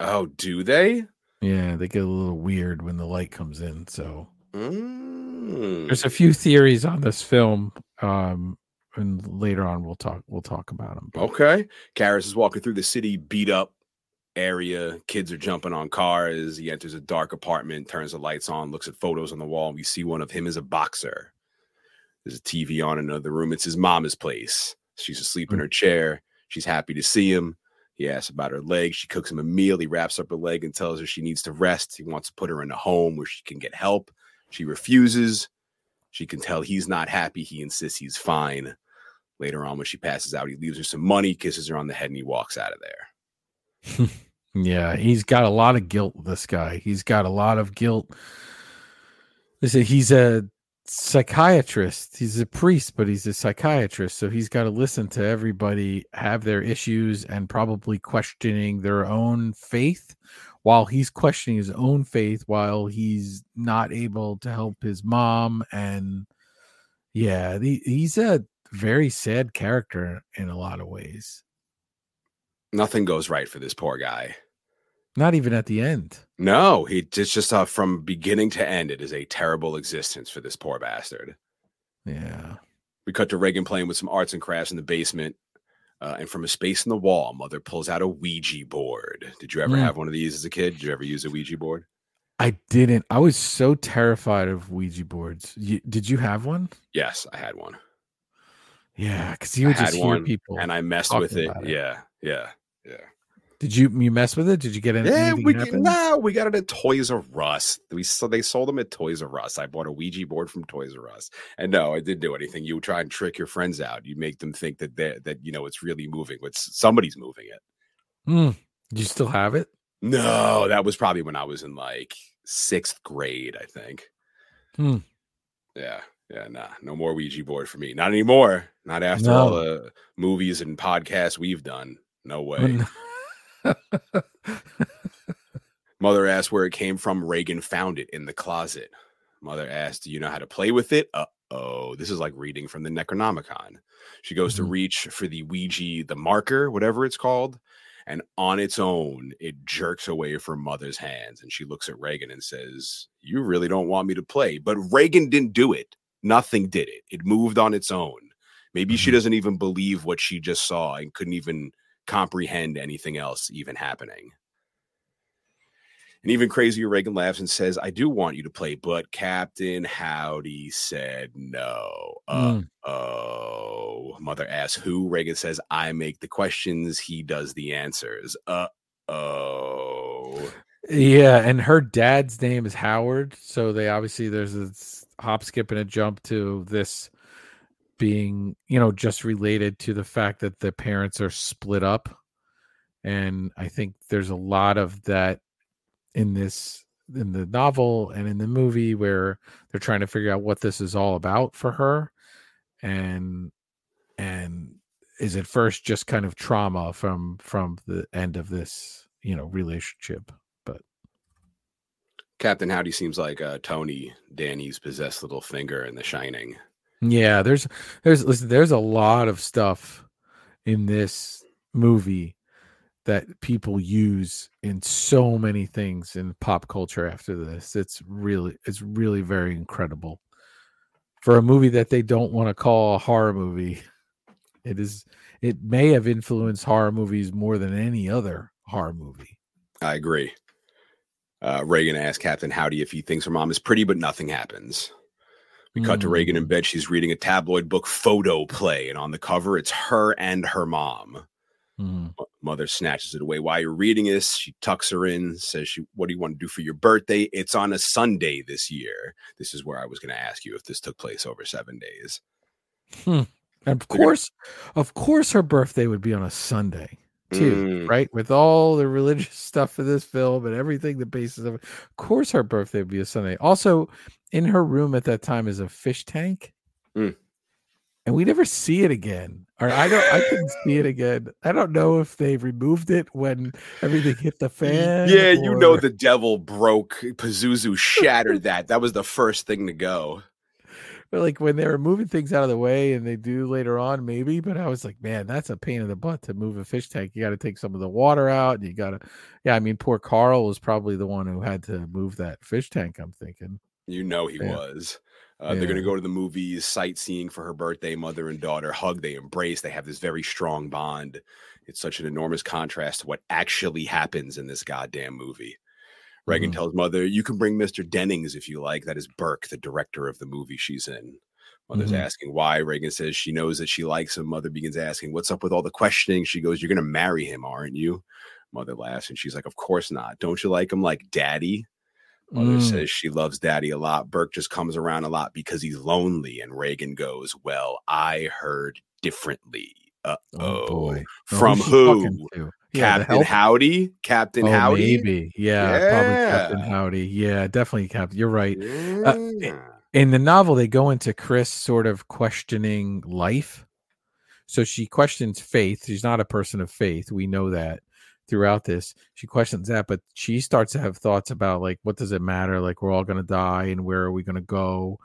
Oh, do they? Yeah, they get a little weird when the light comes in. So Mm. there's a few theories on this film. Um, and later on we'll talk we'll talk about them. Okay. Karras is walking through the city, beat up area. Kids are jumping on cars. He enters a dark apartment, turns the lights on, looks at photos on the wall. And we see one of him as a boxer. There's a TV on in another room. It's his mama's place. She's asleep in her chair. She's happy to see him. He asks about her leg. She cooks him a meal. He wraps up her leg and tells her she needs to rest. He wants to put her in a home where she can get help. She refuses. She can tell he's not happy. He insists he's fine. Later on, when she passes out, he leaves her some money, kisses her on the head, and he walks out of there. <laughs> Yeah, he's got a lot of guilt. This guy, he's got a lot of guilt. He's a psychiatrist. He's a priest, but he's a psychiatrist, so he's got to listen to everybody have their issues and probably questioning their own faith, while he's questioning his own faith, while he's not able to help his mom. And yeah, the, he's a very sad character in a lot of ways. Nothing goes right for this poor guy. Not even at the end. No, he it's just uh, from beginning to end, it is a terrible existence for this poor bastard. Yeah. We cut to Regan playing with some arts and crafts in the basement. Uh, and from a space in the wall, mother pulls out a Ouija board. Did you ever Mm. have one of these as a kid? Did you ever use a Ouija board? I didn't. I was so terrified of Ouija boards. You, did you have one? Yes, I had one. Yeah, because you would just hear people. and I messed with it. it. Yeah, yeah, yeah. Did you you mess with it? Did you get any? Yeah, anything we no, we got it at Toys R Us. We so they sold them at Toys R Us. I bought a Ouija board from Toys R Us, and no, I didn't do anything. You try and trick your friends out. You make them think that they that you know it's really moving, but somebody's moving it. Do you still have it? No, that was probably when I was in like sixth grade, I think. Hmm. Yeah, yeah, nah, no more Ouija board for me. Not anymore. Not after all the movies and podcasts we've done. No way. <laughs> Mother asked where it came from. Regan found it in the closet. Mother asked, Do you know how to play with it? Uh oh. This is like reading from the Necronomicon. She goes to Mhm. reach for the Ouija, the marker, whatever it's called. And on its own, it jerks away from Mother's hands. And she looks at Regan and says, You really don't want me to play. But Regan didn't do it. Nothing did it. It moved on its own. Maybe she Mhm. doesn't even believe what she just saw and couldn't even comprehend anything else even happening. And even crazier, Regan laughs and says, I do want you to play, but Captain Howdy said no. Uh Mm. oh. Mother asks who. Regan says, I make the questions, he does the answers. Uh oh. Yeah, and her dad's name is Howard, so they obviously there's a hop, skip, and a jump to this being, you know, just related to the fact that the parents are split up, and I think there's a lot of that in this in the novel and in the movie where they're trying to figure out what this is all about for her, and and is at first just kind of trauma from from the end of this, you know, relationship. But captain Howdy seems like uh, Tony, Danny's possessed little finger in The Shining. Yeah, there's there's listen, there's a lot of stuff in this movie that people use in so many things in pop culture after this. It's really it's really very incredible. For a movie that they don't want to call a horror movie, it is it may have influenced horror movies more than any other horror movie. I agree. Uh, Regan asks Captain Howdy if he thinks her mom is pretty, but nothing happens. We cut to hmm. Regan in bed. She's reading a tabloid book, Photoplay, and on the cover, it's her and her mom. Hmm. Mo- Mother snatches it away. While you're reading this, she tucks her in, says, she, What do you want to do for your birthday? It's on a Sunday this year. This is where I was going to ask you if this took place over seven days. Hmm. And of course, of course her birthday would be on a Sunday. Too, Mm. right? With all the religious <laughs> stuff in this film and everything, the basis of it. Of course, her birthday would be a Sunday. Also, in her room at that time is a fish tank, Mm. and we never see it again. Or I don't, I couldn't <laughs> see it again. I don't know if they removed it when everything hit the fan. Yeah, you know the devil broke. Pazuzu <laughs> shattered that. That was the first thing to go. But like when they were moving things out of the way, and they do later on, maybe. But I was like, man, that's a pain in the butt to move a fish tank. You got to take some of the water out. And you got to, yeah. I mean, poor Carl was probably the one who had to move that fish tank. I'm thinking. You know he Yeah. was. Uh, They're going to go to the movies, sightseeing for her birthday. Mother and daughter hug, they embrace. They have this very strong bond. It's such an enormous contrast to what actually happens in this goddamn movie. Regan Mhm. tells mother, "You can bring Mr. Dennings if you like. That is Burke, the director of the movie she's in." Mother's Mhm. asking why. Regan says she knows that she likes him. Mother begins asking, "What's up with all the questioning?" She goes, "You're going to marry him, aren't you?" Mother laughs and she's like, "Of course not. Don't you like him like daddy?" Mother Mm. says she loves daddy a lot. Burke just comes around a lot because he's lonely. And Regan goes, Well, I heard differently. Uh Oh boy, From who? Yeah, Captain Howdy? Captain Oh, Howdy? maybe. Yeah, probably Captain Howdy. Yeah, definitely Captain. You're right. Yeah. in the novel they go into chris sort of questioning life so she questions faith she's not a person of faith we know that throughout this she questions that but she starts to have thoughts about like what does it matter like we're all going to die and where are we going to go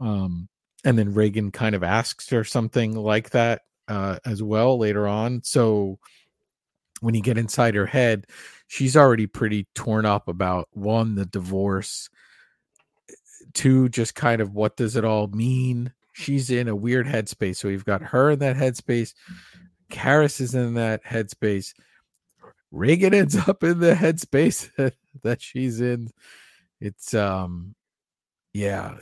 um and then regan kind of asks her something like that uh as well later on so when you get inside her head she's already pretty torn up about one the divorce two just kind of what does it all mean? She's in a weird headspace so we've got her in that headspace Karras is in that headspace regan ends up in the headspace <laughs> that, she's in. It's um yeah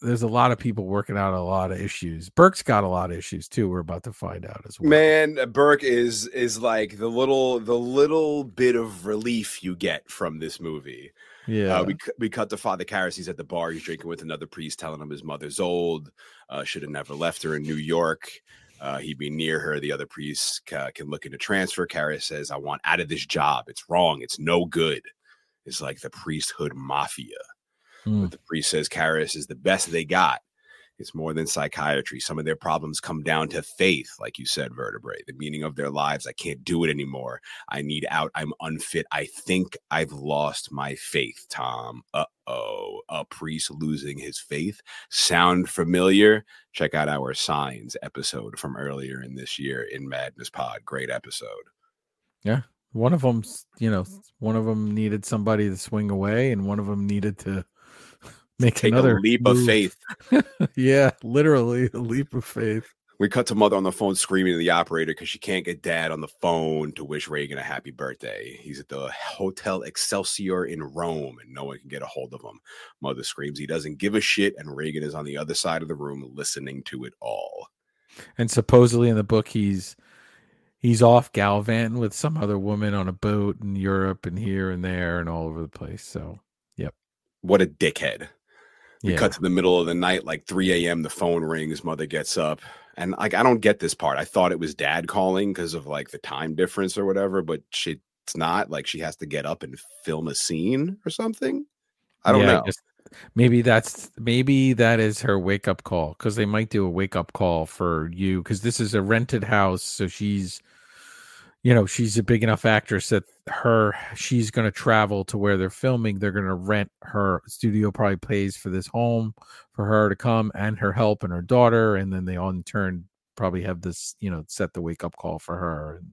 there's a lot of people working out a lot of issues burke's got a lot of issues too we're about to find out as well Man, Burke is is like the little the little bit of relief you get from this movie. yeah Uh, we we cut to Father Karras. He's at the bar. He's drinking with another priest, telling him his mother's old. Uh, should have never left her in New York. Uh, he'd be near her. The other priest ca- can look into transfer. Karras says, "I want out of this job. It's wrong. It's no good." It's like the priesthood mafia. Hmm. But the priest says Karras is the best they got. It's more than psychiatry. Some of their problems come down to faith, like you said, vertebrae, the meaning of their lives. I can't do it anymore. I need out. I'm unfit. I think I've lost my faith, Tom. Uh oh. A priest losing his faith. Sound familiar? Check out our signs episode from earlier in this year in Madness Pod. Great episode. Yeah. One of them you know one of them needed somebody to swing away and one of them needed to make Take another leap of faith. <laughs> yeah literally a leap of faith We cut to mother on the phone screaming to the operator because she can't get dad on the phone to wish Regan a happy birthday. He's at the Hotel Excelsior in Rome and no one can get a hold of him. Mother screams he doesn't give a shit, and Regan is on the other side of the room listening to it all. and supposedly in the book he's he's off gallivanting with some other woman on a boat in Europe and here and there and all over the place. So yep. What a dickhead. We yeah, cut to the middle of the night, like 3 a.m. The phone rings. Mother gets up. And like, I don't get this part. I thought it was dad calling because of like the time difference or whatever, but she, it's not like she has to get up and film a scene or something. I don't Yeah, know. maybe that's maybe that is her wake up call because they might do a wake up call for you because this is a rented house, so she's you know she's a big enough actress that her she's going to travel to where they're filming they're going to rent her studio probably pays for this home for her to come and her help and her daughter and then they all in turn probably have this you know set the wake up call for her and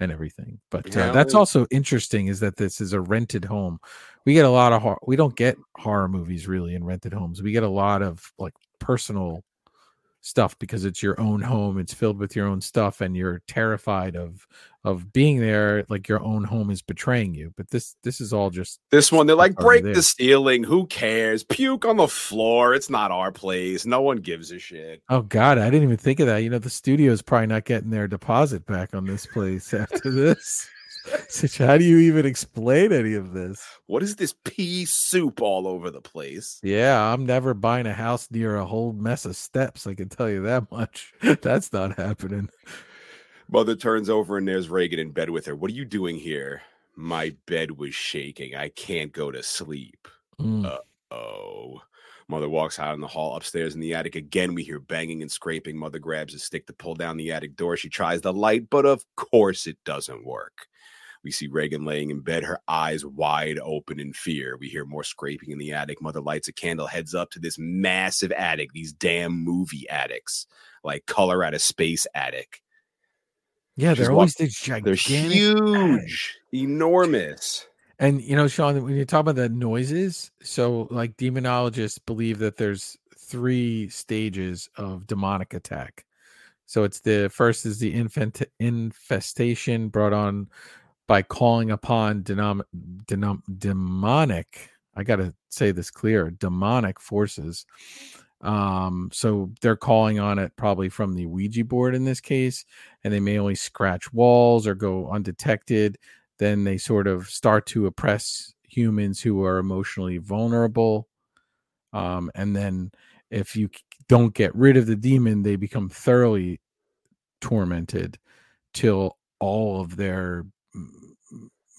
and everything. But uh, Yeah, that's also interesting is that this is a rented home. We get a lot of hor- we don't get horror movies really in rented homes. We get a lot of like personal stuff because it's your own home it's filled with your own stuff and you're terrified of of being there like your own home is betraying you but this this is all just This one, they're like, break there. the ceiling. Who cares? Puke on the floor. It's not our place. No one gives a shit. oh god i didn't even think of that you know the studio's probably not getting their deposit back on this place after this how do you even explain any of this What is this pea soup all over the place? yeah i'm never buying a house near a whole mess of steps i can tell you that much <laughs> that's not happening Mother turns over and there's Regan in bed with her. What are you doing here? My bed was shaking. I can't go to sleep. Mm. Oh. Mother walks out in the hall upstairs in the attic. Again, we hear banging and scraping. Mother grabs a stick to pull down the attic door. She tries the light, but of course it doesn't work. We see Regan laying in bed, her eyes wide open in fear. We hear more scraping in the attic. Mother lights a candle, heads up to this massive attic, these damn movie attics, like color out of space attic. Yeah, She's they're always these They're gigantic, huge, enormous. And you know, Shawn, when you talk about the noises, so like demonologists believe that there's three stages of demonic attack. So it's the first is the infant infestation brought on by calling upon denom, denom, demonic. I got to say this clear: demonic forces. Um, so they're calling on it probably from the Ouija board in this case, and they may only scratch walls or go undetected then they sort of start to oppress humans who are emotionally vulnerable um, and then if you don't get rid of the demon they become thoroughly tormented till all of their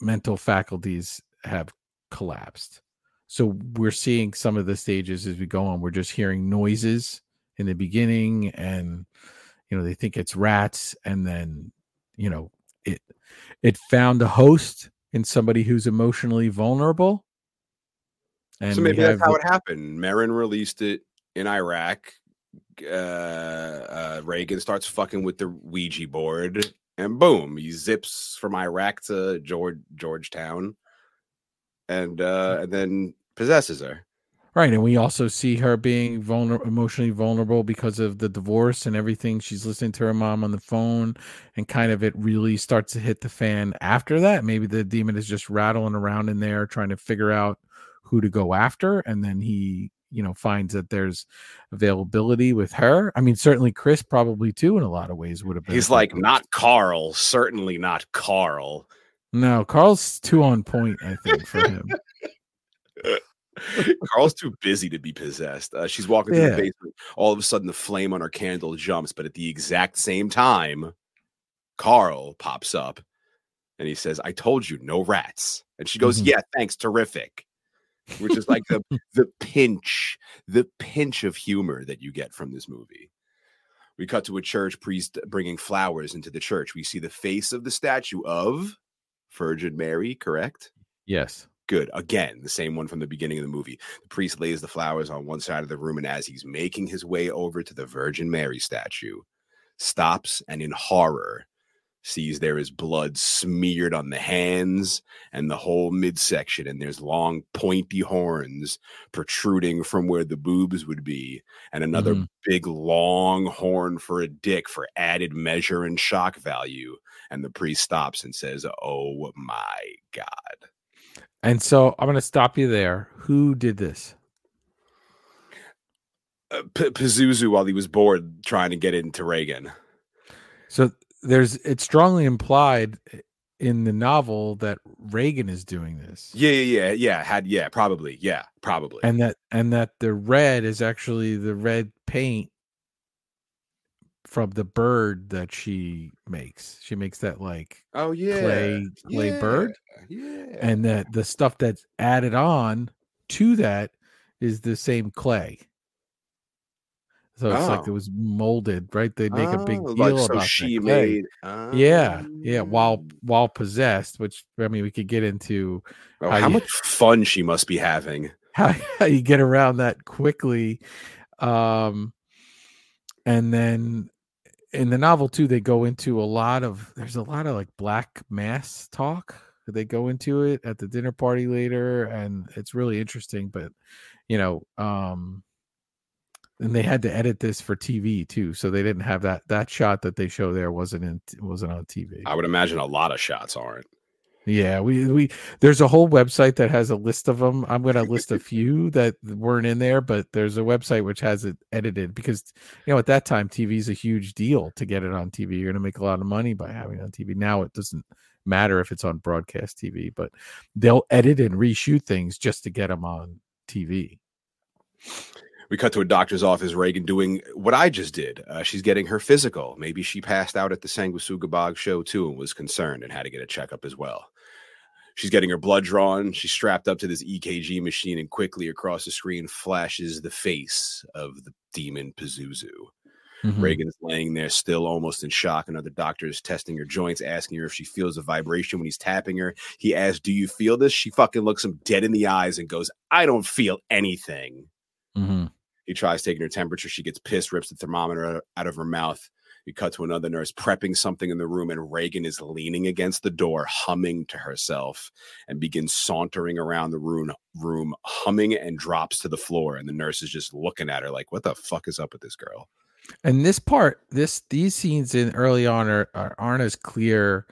mental faculties have collapsed so we're seeing some of the stages as we go on we're just hearing noises in the beginning and you know they think it's rats and then you know it it found a host in somebody who's emotionally vulnerable and so maybe that's how it happened. Merrin released it in Iraq. Uh, uh, Regan starts fucking with the Ouija board, and boom, he zips from Iraq to George Georgetown, and uh, and then possesses her. right and we also see her being vulnerable emotionally vulnerable because of the divorce and everything. She's listening to her mom on the phone and kind of it really starts to hit the fan after that. Maybe the demon is just rattling around in there trying to figure out who to go after and then he you know finds that there's availability with her i mean certainly chris probably too in a lot of ways would have been He's like, not Carl, certainly not Carl. no carl's too on point i think for him <laughs> Carl's too busy to be possessed. Uh, she's walking through Yeah. the basement. All of a sudden, the flame on her candle jumps, but at the exact same time, Carl pops up and he says, I told you, no rats. And she goes, Mhm. Yeah, thanks, terrific. Which is like the, <laughs> the pinch, the pinch of humor that you get from this movie. We cut to a church priest bringing flowers into the church. We see the face of the statue of Virgin Mary, correct? yes Good. Again, the same one from the beginning of the movie. The priest lays the flowers on one side of the room, and as he's making his way over to the Virgin Mary statue, stops and in horror sees there is blood smeared on the hands and the whole midsection, and there's long pointy horns protruding from where the boobs would be, and another Mhm. big long horn for a dick for added measure and shock value. And the priest stops and says, Oh my God. And so I'm going to stop you there. Who did this? uh, P- Pazuzu while he was bored trying to get into Regan. So there's it's strongly implied in the novel that Regan is doing this. Yeah, yeah, yeah, yeah. Had yeah, probably, yeah, probably. And that and that the red is actually the red paint from the bird that she makes. She makes that like oh yeah, clay clay yeah, bird Yeah, and that the stuff that's added on to that is the same clay. So it's like Oh. it was molded, right? They make a big Oh, deal like, so about she made. yeah, yeah. While um, while possessed, which I mean, we could get into oh, how how you- much fun she must be having. <laughs> how, how you get around that quickly. Um, and then in the novel too, they go into a lot of there's a lot of like black mass talk. They go into it at the dinner party later, and it's really interesting. But you know, um, and they had to edit this for TV too, so they didn't have that that shot that they show there wasn't in wasn't on TV. I would imagine a lot of shots aren't. Yeah, we we there's a whole website that has a list of them. I'm going to list a <laughs> few that weren't in there, but there's a website which has it edited because you know at that time TV is a huge deal to get it on TV. You're going to make a lot of money by having it on TV. Now it doesn't matter if it's on broadcast TV, but they'll edit and reshoot things just to get them on TV. We cut to a doctor's office. Regan doing what I just did. Uh, she's getting her physical. Maybe she passed out at the Sanguisugabogg show too and was concerned and had to get a checkup as well. She's getting her blood drawn. She's strapped up to this EKG machine, and quickly across the screen flashes the face of the demon Pazuzu. Mhm. Regan is laying there still almost in shock. Another doctor is testing her joints, asking her if she feels a vibration when he's tapping her. He asks, Do you feel this? She fucking looks him dead in the eyes and goes, I don't feel anything. Mhm. He tries taking her temperature. She gets pissed, rips the thermometer out- of her mouth. We cut to another nurse prepping something in the room, and Regan is leaning against the door, humming to herself, and begins sauntering around the room, room humming, and drops to the floor. And the nurse is just looking at her like, "What the fuck is up with this girl?" And this part, this these scenes in early on are, are aren't as clear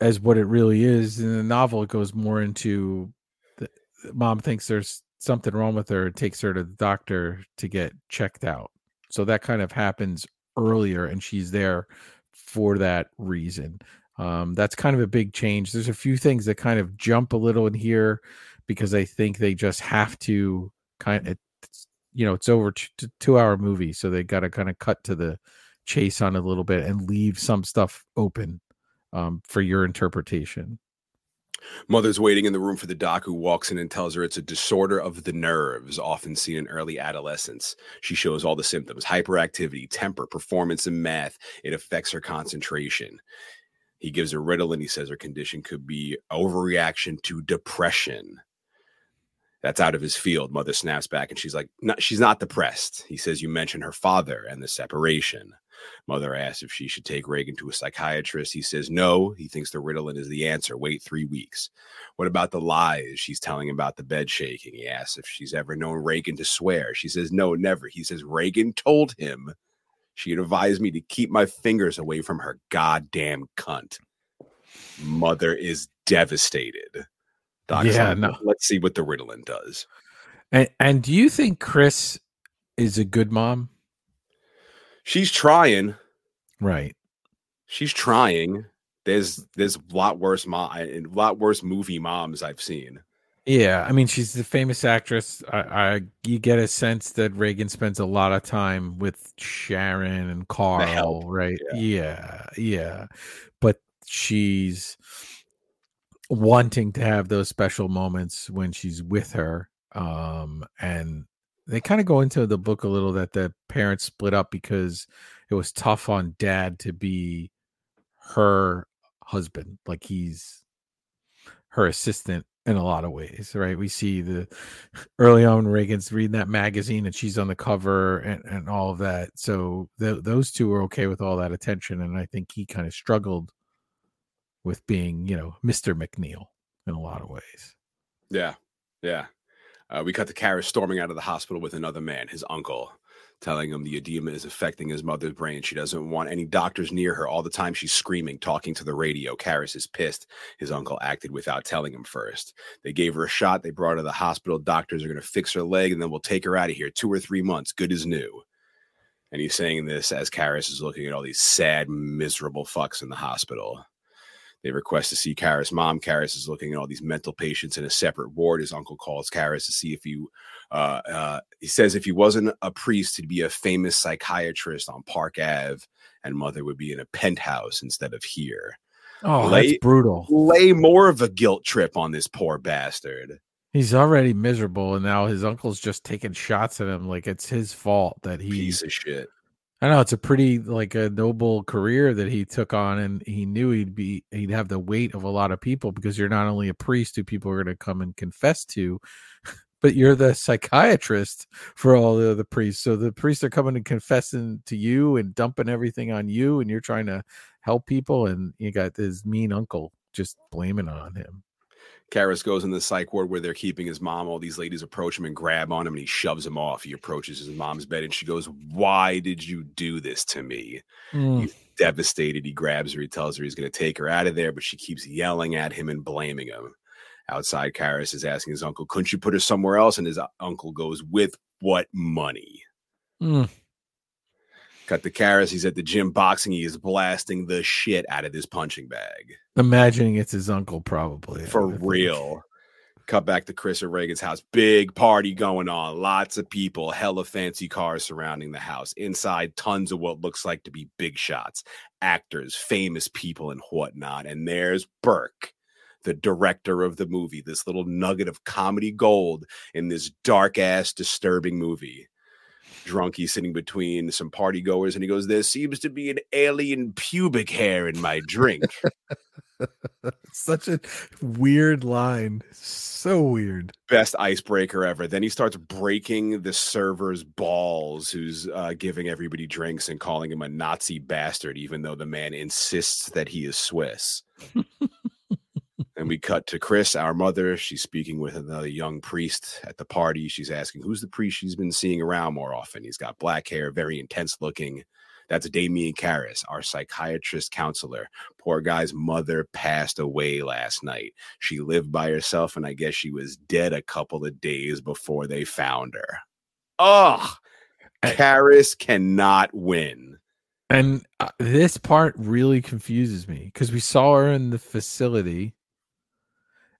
as what it really is. In the novel, it goes more into the mom thinks there's something wrong with her, it takes her to the doctor to get checked out. So that kind of happens earlier, and she's there for that reason. Um, that's kind of a big change. There's a few things that kind of jump a little in here because I think they just have to kind of you know it's over t- two hour movie so they got to kind of cut to the chase on a little bit and leave some stuff open um, for your interpretation Mother's waiting in the room for the doc who walks in and tells her it's a disorder of the nerves, often seen in early adolescence. She shows all the symptoms hyperactivity, temper, performance in math. It affects her concentration. He gives her Ritalin. He says her condition could be overreaction to depression. That's out of his field. Mother snaps back and she's like, no, She's not depressed. He says, You mentioned her father and the separation. Mother asks if she should take Regan to a psychiatrist. He says no. He thinks the Ritalin is the answer. Wait three weeks. What about the lies she's telling about the bed shaking? He asks if she's ever known Regan to swear. She says no, never. He says Regan told him she advised me to keep my fingers away from her goddamn cunt. Mother is devastated. Doc's Yeah, like, no. Let's see what the Ritalin does. and and do you think chris is a good mom She's trying. right She's trying. There's there's a lot worse mom, a lot worse movie moms I've seen. yeah i mean she's the famous actress I, I you get a sense that regan spends a lot of time with sharon and carl right yeah yeah but she's wanting to have those special moments when she's with her um and they kind of go into the book a little that the parents split up because it was tough on dad to be her husband like he's her assistant in a lot of ways right we see the early on regan's reading that magazine and she's on the cover and, and all of that so th- those two were okay with all that attention and i think he kind of struggled with being you know mr MacNeil in a lot of ways Yeah, yeah. Uh, we cut to Karras storming out of the hospital with another man, his uncle, telling him the edema is affecting his mother's brain. She doesn't want any doctors near her. All the time she's screaming, talking to the radio. Karras is pissed. His uncle acted without telling him first. They gave her a shot. They brought her to the hospital. Doctors are going to fix her leg and then we'll take her out of here. Two or three months, good as new. And he's saying this as Karras is looking at all these sad, miserable fucks in the hospital. They request to see Karras' mom. Karras is looking at all these mental patients in a separate ward. His uncle calls Karras to see if he, uh, uh, he says if he wasn't a priest, he'd be a famous psychiatrist on Park Ave, and mother would be in a penthouse instead of here. oh Late- that's brutal Lay more of a guilt trip on this poor bastard. he's already miserable and now his uncle's just taking shots at him like it's his fault that he Piece of shit. I know it's a pretty like a noble career that he took on, and he knew he'd be he'd have the weight of a lot of people because you're not only a priest who people are going to come and confess to, <laughs> but you're the psychiatrist for all the other priests. So the priests are coming and confessing to you and dumping everything on you, and you're trying to help people, and you got this mean uncle just blaming on him. Karras goes in the psych ward where they're keeping his mom. All these ladies approach him and grab on him, and he shoves him off. He approaches his mom's bed, and she goes, "Why did you do this to me?" He's devastated. He grabs her. He tells her he's going to take her out of there, but she keeps yelling at him and blaming him. Outside, Karras is asking his uncle, "Couldn't you put her somewhere else?" And his uncle goes, "With what money?" Mm. Cut the Karras. He's at the gym boxing. He is blasting the shit out of this punching bag Imagining it's his uncle, probably for real. Cut back to Chris and Regan's house. Big party going on. Lots of people, hella fancy cars surrounding the house. Inside, tons of what looks like to be big shots, actors, famous people, and whatnot. And there's Burke, the director of the movie, this little nugget of comedy gold in this dark ass, disturbing movie. Drunky sitting between some party goers, and he goes, There seems to be an alien pubic hair in my drink. <laughs> Such a weird line. So weird. best icebreaker ever. Then he starts breaking the server's balls, who's uh, giving everybody drinks and calling him a Nazi bastard, even though the man insists that he is Swiss. <laughs> and we cut to Chris, our mother. She's speaking with another young priest at the party. She's asking who's the priest she's been seeing around more often. He's got black hair, very intense looking. That's Damien Karras, our psychiatrist counselor. Poor guy's mother passed away last night. She lived by herself, and I guess she was dead a couple of days before they found her. Ugh. Karras cannot win. And uh, this part really confuses me because we saw her in the facility.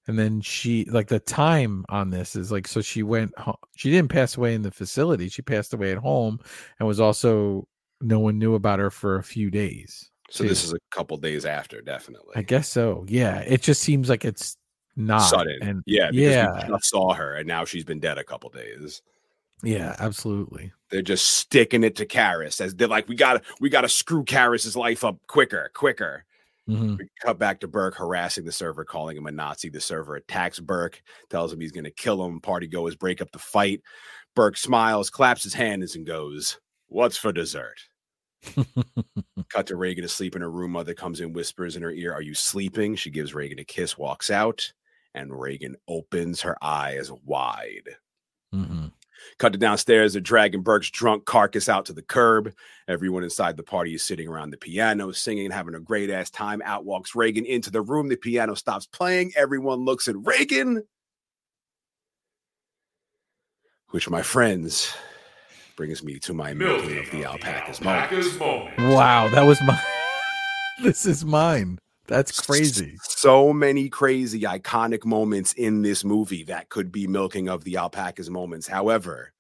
And then she, like, the time on this is like, so she went, ho- she didn't pass away in the facility. She passed away at home and was also, no one knew about her for a few days. So this is a couple days after, definitely. I guess so. Yeah. It just seems like it's not. Sudden. And yeah, because yeah. we just saw her and now she's been dead a couple days. yeah, absolutely. They're just sticking it to Karras as they're like, we gotta we gotta screw Karras's life up quicker, quicker. Mhm. We cut back to Burke harassing the server, calling him a Nazi. The server attacks Burke, tells him he's gonna kill him. Party goers break up the fight. Burke smiles, claps his hands, and goes, What's for dessert? <laughs> Cut to Regan asleep in her room. Mother comes in, whispers in her ear, Are you sleeping? She gives Regan a kiss, walks out, and Regan opens her eyes wide. Mhm. Cut to downstairs, they're dragging Burke's drunk carcass out to the curb. Everyone inside the party is sitting around the piano, singing and having a great ass time. Out walks Regan into the room. The piano stops playing. Everyone looks at Regan, which, my friends, brings me to my milking of the alpacas moment. Alpacas moment. Wow. That was my, <laughs> this is mine. That's crazy. So many crazy, iconic moments in this movie that could be milking of the alpacas moments. However,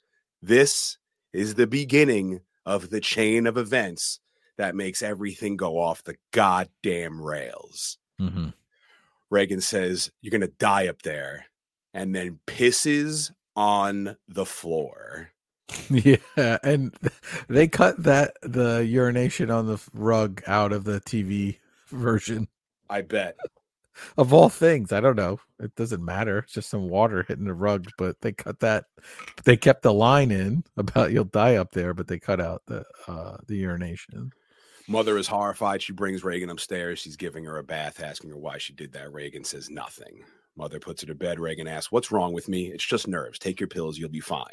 this is the beginning of the chain of events that makes everything go off the goddamn rails. Mhm. Regan says, You're going to die up there, and then pisses on the floor. <laughs> Yeah, and they cut that the urination on the rug out of the TV version. I bet. Of all things, I don't know. It doesn't matter. It's just some water hitting the rug, but they cut that. They kept the line in <laughs> about you'll die up there, but they cut out the uh the urination. Mother is horrified. She brings Regan upstairs. She's giving her a bath, asking her why she did that. Regan says nothing. Mother puts her to bed. Regan asks, What's wrong with me? It's just nerves. Take your pills. You'll be fine.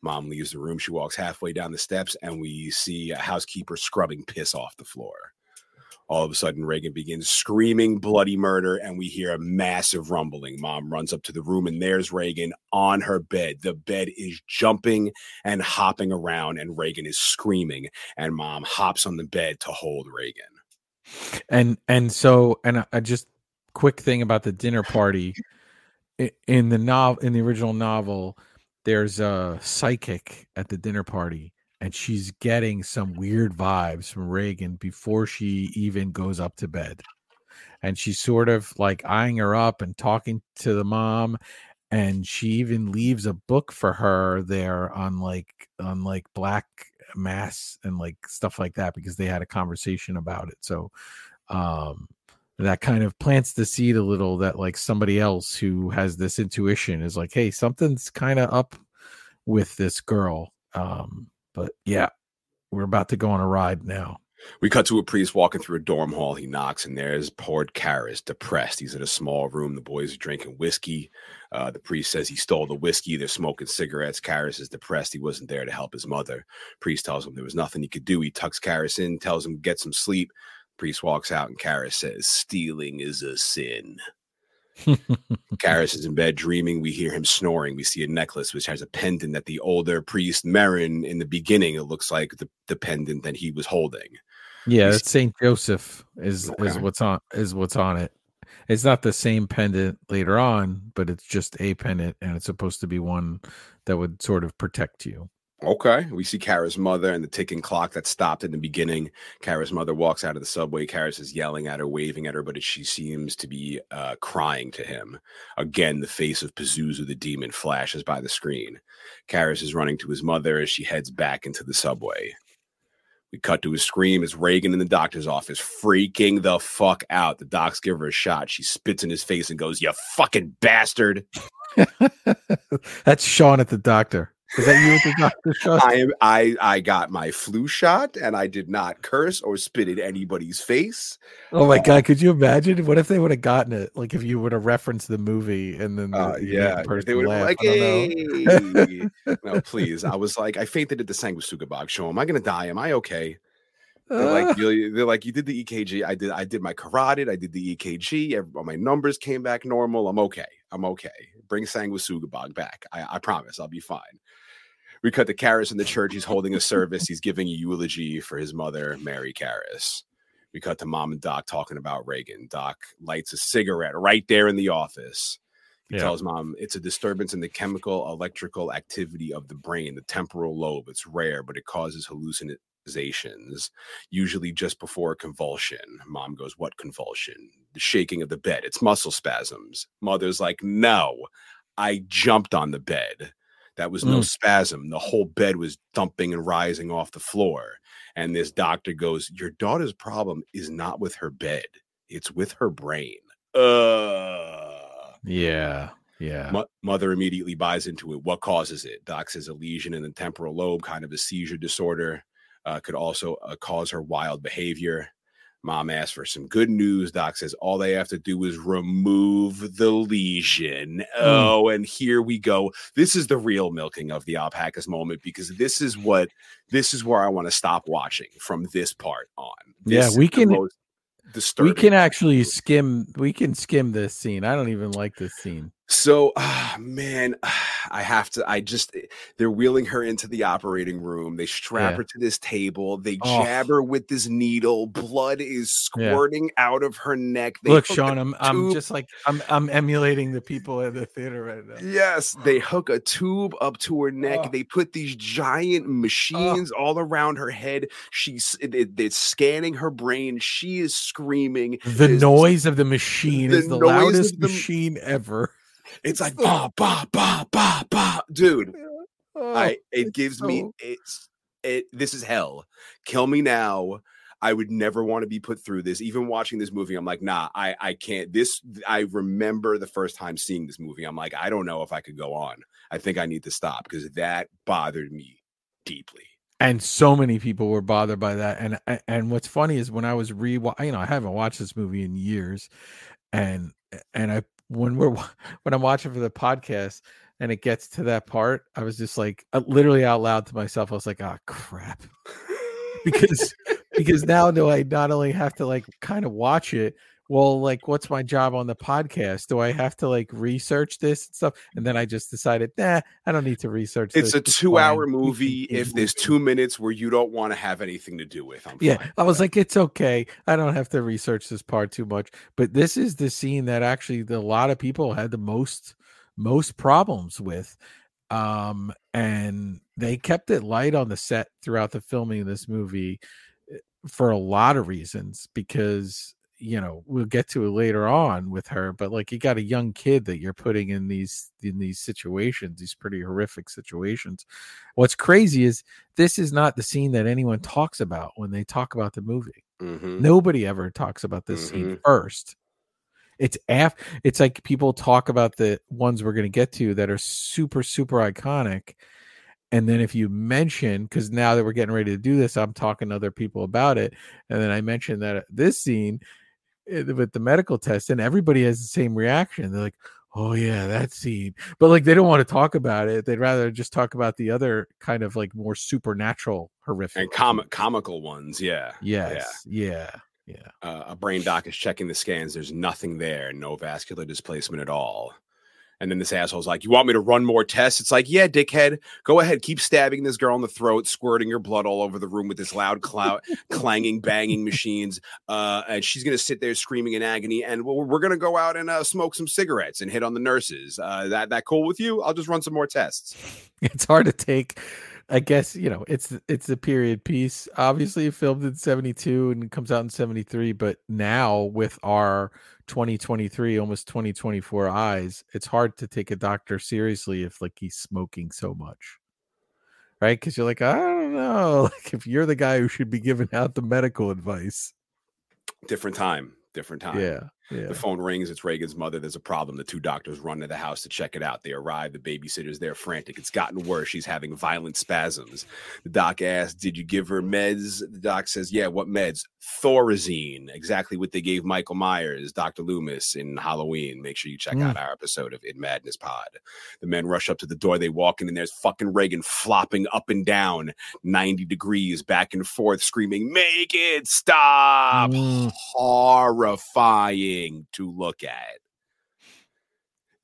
Mom leaves the room. She walks halfway down the steps, and we see a housekeeper scrubbing piss off the floor. All of a sudden, Regan begins screaming bloody murder, and we hear a massive rumbling. Mom runs up to the room, and there's Regan on her bed. The bed is jumping and hopping around, and Regan is screaming. And mom hops on the bed to hold Regan. And and so and I, just quick thing about the dinner party in the novel in the original novel there's a psychic at the dinner party and she's getting some weird vibes from Regan before she even goes up to bed. And she's sort of like eyeing her up and talking to the mom and she even leaves a book for her there on like on like black mass and like stuff like that because they had a conversation about it. So um that kind of plants the seed a little that like somebody else who has this intuition is like hey something's kind of up with this girl um but yeah we're about to go on a ride now We cut to a priest walking through a dorm hall. He knocks, and there's Port Karras, depressed. He's in a small room. The boys are drinking whiskey. Uh, the priest says he stole the whiskey. They're smoking cigarettes. Karras is depressed. He wasn't there to help his mother. Priest tells him there was nothing he could do. He tucks Karras in, tells him get some sleep. Priest walks out, and Karras says, "Stealing is a sin." <laughs> Karras is in bed dreaming. We hear him snoring. We see a necklace which has a pendant that the older priest Merrin in the beginning. It looks like the, the pendant that he was holding. yeah that's saint joseph is is what's on is what's on it It's not the same pendant later on, but it's just a pendant, and it's supposed to be one that would sort of protect you. Okay. We see Karras' mother and the ticking clock that stopped in the beginning. Karras' mother walks out of the subway. Karras is yelling at her, waving at her, but she seems to be uh, crying to him. Again, the face of Pazuzu the demon flashes by the screen. Karras is running to his mother as she heads back into the subway. We cut to a scream as Regan in the doctor's office, freaking the fuck out. The docs give her a shot. She spits in his face and goes, You fucking bastard. <laughs> That's Shawn at the doctor. Is that you at the doctor, Shawn? <laughs> I am I I got my flu shot and I did not curse or spit in anybody's face. Oh my god, could you imagine? What if they would have gotten it? Like if you would have referenced the movie and then the, Uh, yeah, they would have laughed. been I don't know. like, "Hey, no, <laughs> please." I was like, I fainted at the Sanguisugabogg show. Am I gonna die? Am I okay? They're like, you they're like, you did the EKG. I did. I did my carotid. I did the EKG. Every, all my numbers came back normal. I'm okay. I'm okay. Bring Sanguisugabogg back. I, I promise. I'll be fine. We cut to Karras in the church. He's holding a service. He's giving a eulogy for his mother, Mary Karras. We cut to mom and Doc talking about Regan. Doc lights a cigarette right there in the office. He Yeah. tells mom it's a disturbance in the chemical electrical activity of the brain, the temporal lobe. It's rare, but it causes usually just before a convulsion. Mom goes, What convulsion? The shaking of the bed. It's muscle spasms. Mother's like, No, I jumped on the bed. That was no Mm. spasm. The whole bed was thumping and rising off the floor. And this doctor goes, Your daughter's problem is not with her bed, it's with her brain. Uh Yeah, yeah. Mo- mother immediately buys into it. What causes it? Doc says a lesion in the temporal lobe, kind of a seizure disorder, uh, could also uh, cause her wild behavior. Mom asks for some good news. Doc says all they have to do is remove the lesion. Oh, and here we go. This is the real milking of the alpacas moment because this is what this is where I want to stop watching from this part on. Yeah, we can- we can actually skim. We can skim this scene. I don't even like this scene. So, ah, man, <sighs> I have to. I just, they're wheeling her into the operating room. They strap Yeah. her to this table. They Oh. jab her with this needle. Blood is Yeah. squirting out of her neck. They Look, Shawn, I'm I'm just like I'm I'm emulating the people at the theater right now. Yes, they hook a tube up to her neck. Oh. They put these giant machines all around her head. She's it, it- it's scanning her brain. She is screaming. The There's- noise of the machine is the the noise of loudest the- machine ever. It's like <laughs> ba ba ba ba ba, dude. Oh, I it it's gives me it's it this is hell. Kill me now. I would never want to be put through this. Even watching this movie, I'm like, nah, I I can't. This I remember the first time seeing this movie. I'm like, I don't know if I could go on. I think I need to stop because that bothered me deeply. and so many people were bothered by that and and what's funny is when i was re you know i haven't watched this movie in years and and i when we're <laughs> when i'm watching for the podcast and it gets to that part i was just like uh, literally out loud to myself i was like oh crap. <laughs> Because because now do i not only have to like kind of watch it well like what's my job on the podcast do i have to like research this and stuff and then i just decided nah i don't need to research It's this. a two hour fine. We can movie. If there's two minutes where you don't want to have anything to do with, I'm yeah i was that. like it's okay i don't have to research this part too much but this is the scene that actually the, a lot of people had the most most problems with um and they kept it light on the set throughout the filming of this movie eh, for a lot of reasons because you know we'll get to it later on with her but like you got a young kid that you're putting in these in these situations these pretty horrific situations what's crazy is this is not the scene that anyone talks about when they talk about the movie Mhm. nobody ever talks about this scene Mhm. first it's af it's like people talk about the ones we're going to get to that are super super iconic and then if you mention because now that we're getting ready to do this i'm talking to other people about it and then i mention that this scene with the medical test and everybody has the same reaction they're like oh yeah that scene but like they don't want to talk about it they'd rather just talk about the other kind of like more supernatural horrific and com- comical ones, yeah. yes yeah yeah uh, a brain doc is checking the scans. There's nothing there, no vascular displacement at all. And then this asshole's like, You want me to run more tests? It's like, Yeah, dickhead. Go ahead. Keep stabbing this girl in the throat, squirting her blood all over the room with this loud, cloud, <laughs> clanging, banging machines. Uh, and she's going to sit there screaming in agony. And we're, we're going to go out and uh, smoke some cigarettes and hit on the nurses. Uh, that, that cool with you? I'll just run some more tests. <laughs> It's hard to take. I guess you know it's it's a period piece. Obviously, it filmed in '72 and comes out in '73. But now with our 2023 almost 2024 eyes it's hard to take a doctor seriously if like he's smoking so much. Right? Because you're like i don't know. <laughs> Like if you're the guy who should be giving out the medical advice. Different time. Different time. Yeah yeah. The phone rings. It's Regan's mother. There's a problem. The two doctors run to the house to check it out. They arrive. The babysitter's there frantic. It's gotten worse. She's having violent spasms. The doc asks, Did you give her meds? The doc says, Yeah, what meds? Thorazine. Exactly what they gave Michael Myers, Dr. Loomis in Halloween. Make sure you check mm. out our episode of In Madness Pod. The men rush up to the door. They walk in, and there's fucking Regan flopping up and down 90 degrees, back and forth, screaming, Make it stop. Mm. Horrifying to look at.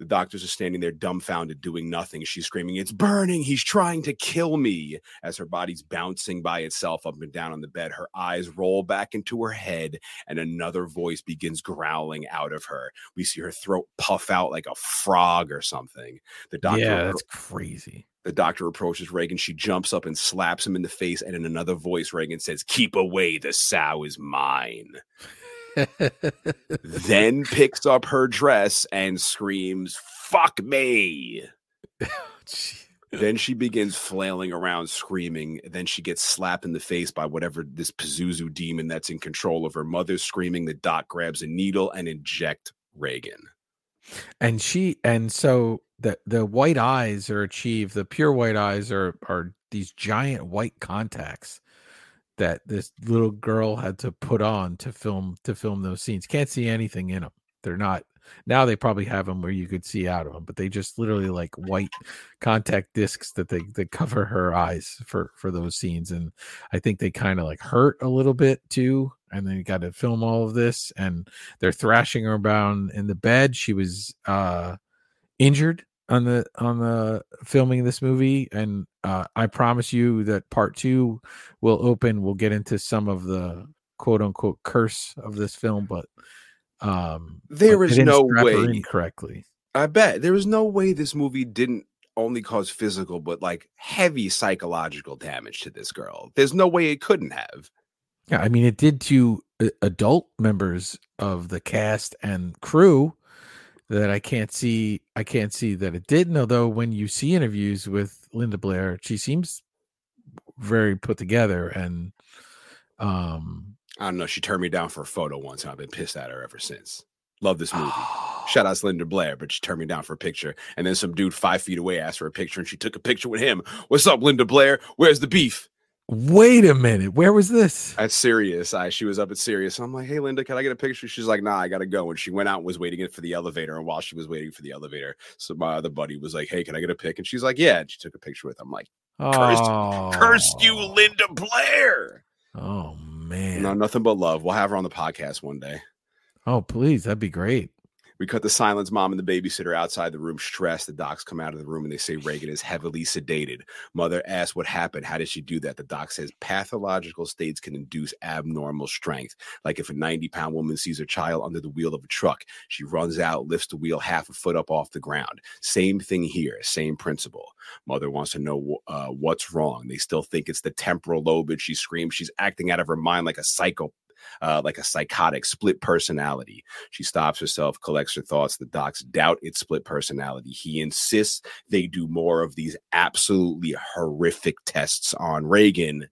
The doctors are standing there dumbfounded, doing nothing. She's screaming, It's burning. He's trying to kill me. As her body's bouncing by itself up and down on the bed, her eyes roll back into her head, and another voice begins growling out of her. We see her throat puff out like a frog or something. The doctor, yeah, that's crazy. The doctor approaches Regan. She jumps up and slaps him in the face. And in another voice, Regan says, Keep away. The sow is mine then picks up her dress and screams, Fuck me. then she begins flailing around screaming. Then she gets slapped in the face by whatever this Pazuzu demon that's in control of her mother screaming. The doc grabs a needle and inject Regan. And she and so the the white eyes are achieved, the pure white eyes are are these giant white contacts that this little girl had to put on to film to film those scenes. Can't see anything in them. They're not now they probably have them where you could see out of them, but they just literally like white contact discs that they that cover her eyes for for those scenes. And I think they kind of like hurt a little bit too. And then you got to film all of this, and they're thrashing her around in the bed. She was uh injured on the on the filming this movie and uh, i promise you that part two will open we'll get into some of the quote unquote curse of this film but um there is no way correctly. I bet there is no way this movie didn't only cause physical but like heavy psychological damage to this girl. There's no way it couldn't have. Yeah i mean it did to uh, adult members of the cast and crew that I can't see I can't see that it didn't. Although when you see interviews with Linda Blair, she seems very put together and um I don't know. She turned me down for a photo once, and I've been pissed at her ever since. Love this movie. <gasps> Shout out to Linda Blair, but she turned me down for a picture. And then some dude five feet away asked for a picture, and she took a picture with him. What's up, Linda Blair? Where's the beef? Wait a minute. Where was this? At Sirius. I she was up at Sirius. I'm like, hey Linda, can I get a picture? She's like, nah, I gotta go. And she went out and was waiting for the elevator. And while she was waiting for the elevator, so my other buddy was like, Hey, can I get a pic? And she's like, Yeah. And she took a picture with him. I'm like, cursed, oh. cursed you, Linda Blair. Oh man. No, nothing but love. We'll have her on the podcast one day. Oh, please. That'd be great. We cut the silence mom and the babysitter outside the room, stressed. The docs come out of the room and they say Regan is heavily sedated. Mother asks what happened. How did she do that? The doc says pathological states can induce abnormal strength. Like if a 90 pound woman sees her child under the wheel of a truck, she runs out, lifts the wheel half a foot up off the ground. Same thing here, same principle. Mother wants to know uh, what's wrong. They still think it's the temporal lobe, and she screams. She's acting out of her mind like a psycho uh, like a psychotic split personality. She stops herself, collects her thoughts. The docs doubt it's split personality. He insists they do more of these absolutely horrific tests on Regan.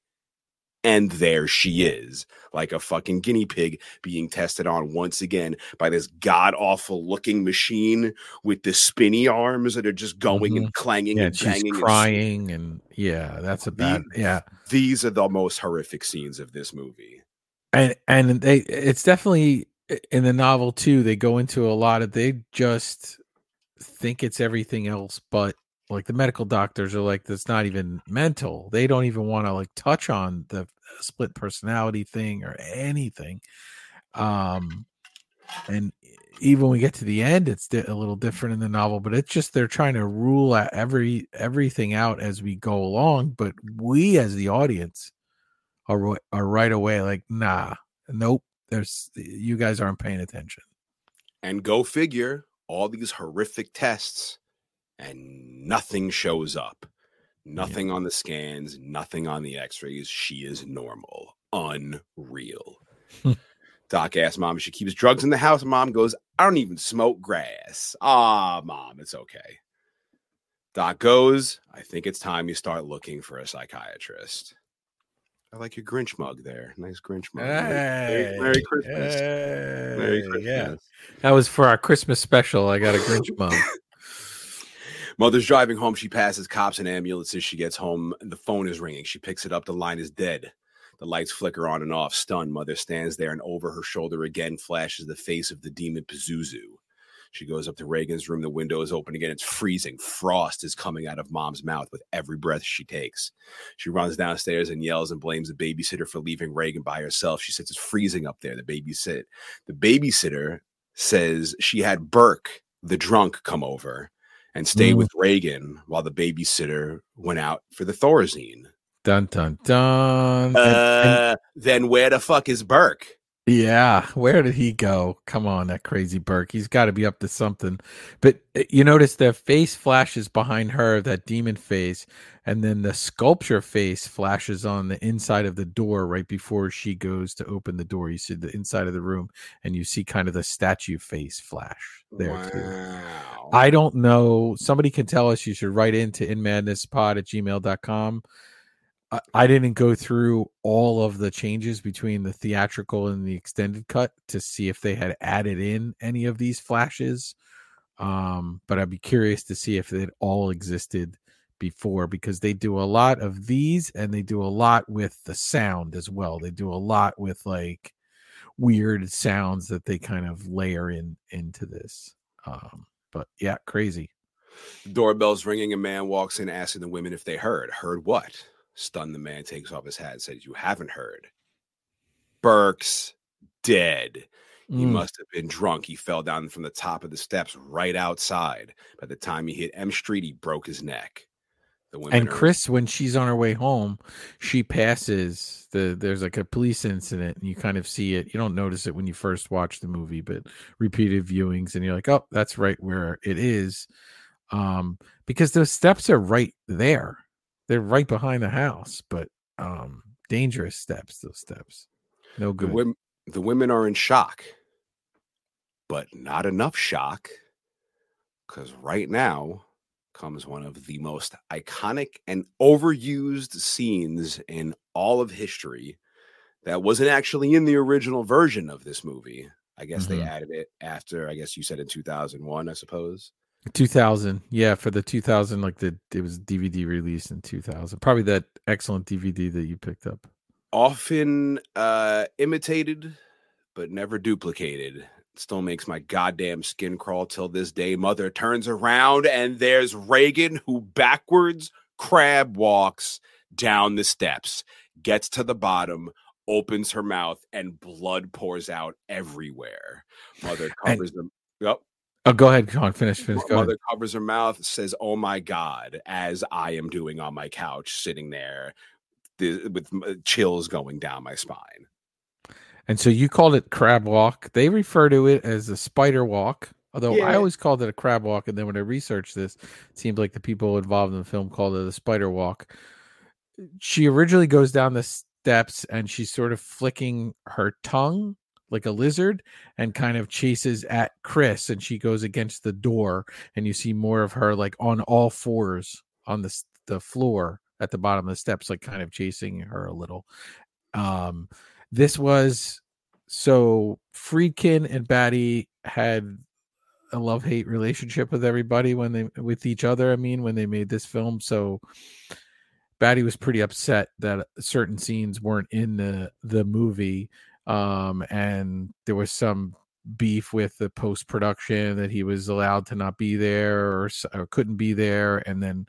And there she is, like a fucking guinea pig being tested on once again by this god awful looking machine with the spinny arms that are just going mm-hmm. and clanging yeah, and banging. She's crying and, and yeah, that's a bad. yeah, these are the most horrific scenes of this movie and and they it's definitely in the novel too they go into a lot of they just think it's everything else but like the medical doctors are like that's not even mental they don't even want to like touch on the split personality thing or anything um and even when we get to the end, it's a little different in the novel. But it's just they're trying to rule out every everything out as we go along. But we, as the audience, are are right away like, nah, nope. There's you guys aren't paying attention. And go figure, all these horrific tests and nothing shows up. Nothing on the scans, nothing on the x rays. She is normal. Unreal. <laughs> Doc asks mom if she keeps drugs in the house. Mom goes, I don't even smoke grass. Ah, mom, it's okay. Doc goes, I think it's time you start looking for a psychiatrist. I like your Grinch mug there. Nice Grinch mug. Merry, Hey, Merry Christmas. Merry Christmas. Yeah, that was for our Christmas special. I got a Grinch <laughs> mug. Mother's driving home. She passes cops and ambulances. She gets home. The phone is ringing. She picks it up. The line is dead. The lights flicker on and off. Stunned, Mother stands there and over her shoulder again flashes the face of the demon Pazuzu. She goes up to Regan's room. The window is open again. It's freezing. Frost is coming out of mom's mouth with every breath she takes. She runs downstairs and yells and blames the babysitter for leaving Regan by herself. She says it's freezing up there. The babysit. The babysitter says she had Burke, the drunk, come over and stay Mm. with Regan while the babysitter went out for the Thorazine. Dun dun dun. And- and- Uh, then where the fuck is Burke? Yeah, where did he go? Come on, that crazy Burke. He's got to be up to something. But uh, you notice the face flashes behind her, that demon face, and then the sculpture face flashes on the inside of the door right before she goes to open the door. You see the inside of the room, and you see kind of the statue face flash there too. Wow. I don't know. Somebody can tell us. You should write into inmadnesspod at gmail.com. I, didn't go through all of the changes between the theatrical and the extended cut to see if they had added in any of these flashes. Um, but I'd be curious to see if it all existed before because they do a lot of these and they do a lot with the sound as well. They do a lot with like weird sounds that they kind of layer in into this. Um, but yeah, crazy. Doorbell's ringing. A man walks in asking the women if they heard. Heard what? Stunned, the man takes off his hat and says, You haven't heard. Burke's dead. He Mm. must have been drunk. He fell down from the top of the steps right outside. By the time he hit M Street, he broke his neck. The women and are- Chris, when she's on her way home, she passes the there's like a police incident, and you kind of see it. You don't notice it when you first watch the movie, but repeated viewings, and you're like, oh, that's right where it is, um, because those steps are right there. They're right behind the house, but um, dangerous steps. Those steps, no the, good. women, the women are in shock, but not enough shock because right now comes one of the most iconic and overused scenes in all of history that wasn't actually in the original version of this movie. I guess they Mhm. added it after, I guess you said in 2001, I suppose. 2000 yeah for the 2000 like the it was dvd release in 2000 probably that excellent dvd that you picked up Often uh, imitated, but never duplicated. Still makes my goddamn skin crawl till this day. Mother turns around and there's Regan who backwards crab walks down the steps, gets to the bottom, opens her mouth, and blood pours out everywhere. Mother And- covers them. Yep. Oh go ahead come on finish finish go Mother ahead. covers her mouth, says, "Oh my God," as I am doing on my couch, sitting there th- with m- uh, chills going down my spine. and so you called it crab walk they refer to it as a spider walk although i always called it a crab walk and then when i researched this it seems like the people involved in the film called it a spider walk she originally goes down the steps and she's sort of flicking her tongue like a lizard and kind of chases at Chris and she goes against the door and you see more of her like on all fours on the the floor at the bottom of the steps like kind of chasing her a little um this was so Friedkin and Blatty had a love hate relationship with everybody when they with each other. I mean, when they made this film, so Blatty was pretty upset that certain scenes weren't in the the movie, um, and there was some beef with the post production that he was allowed to not be there or, or couldn't be there, and then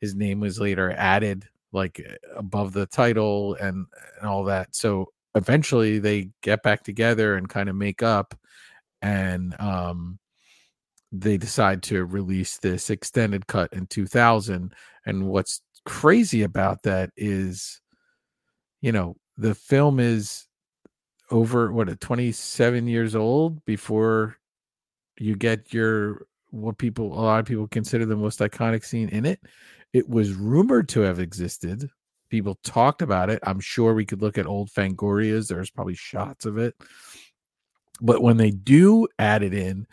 his name was later added like above the title and and all that. So eventually they get back together and kind of make up and um, they decide to release this extended cut in 2000. And what's crazy about that is, you know, the film is over what a 27 years old before you get your what people a lot of people consider the most iconic scene in it. It was rumored to have existed. People talked about it. I'm sure we could look at old Fangorias. There's probably shots of it. But when they do add it in,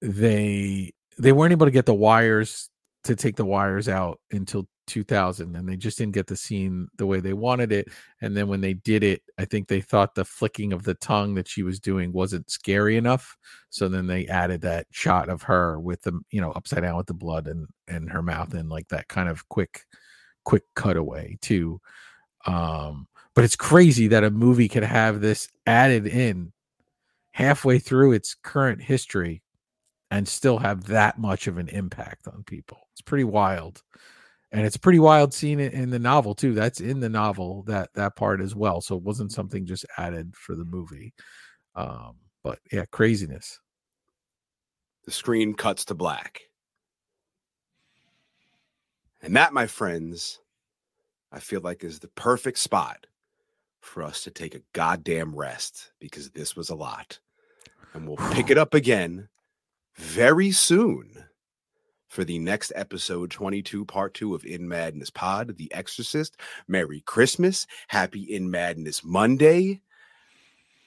they they weren't able to get the wires to take the wires out until 2000 and they just didn't get the scene the way they wanted it and then when they did it i think they thought the flicking of the tongue that she was doing wasn't scary enough so then they added that shot of her with the you know upside down with the blood and and her mouth and like that kind of quick quick cutaway too um but it's crazy that a movie could have this added in halfway through its current history and still have that much of an impact on people. It's pretty wild and it's a pretty wild scene in the novel too that's in the novel that that part as well so it wasn't something just added for the movie um but yeah craziness. The screen cuts to black. And that my friends i feel like is the perfect spot for us to take a goddamn rest because this was a lot. And we'll pick it <sighs> up again very soon for the next episode 22 part 2 of in madness pod the exorcist. Merry christmas. Happy in madness monday.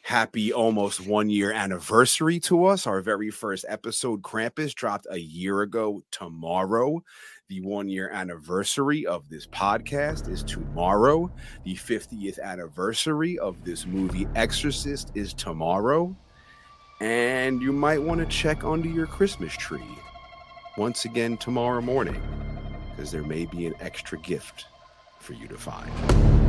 Happy almost one year anniversary to us. Our very first episode krampus dropped a year ago tomorrow. The one year anniversary of this podcast is tomorrow. The 50th anniversary of this movie exorcist is tomorrow. And you might want to check under your christmas tree once again tomorrow morning because there may be an extra gift for you to find.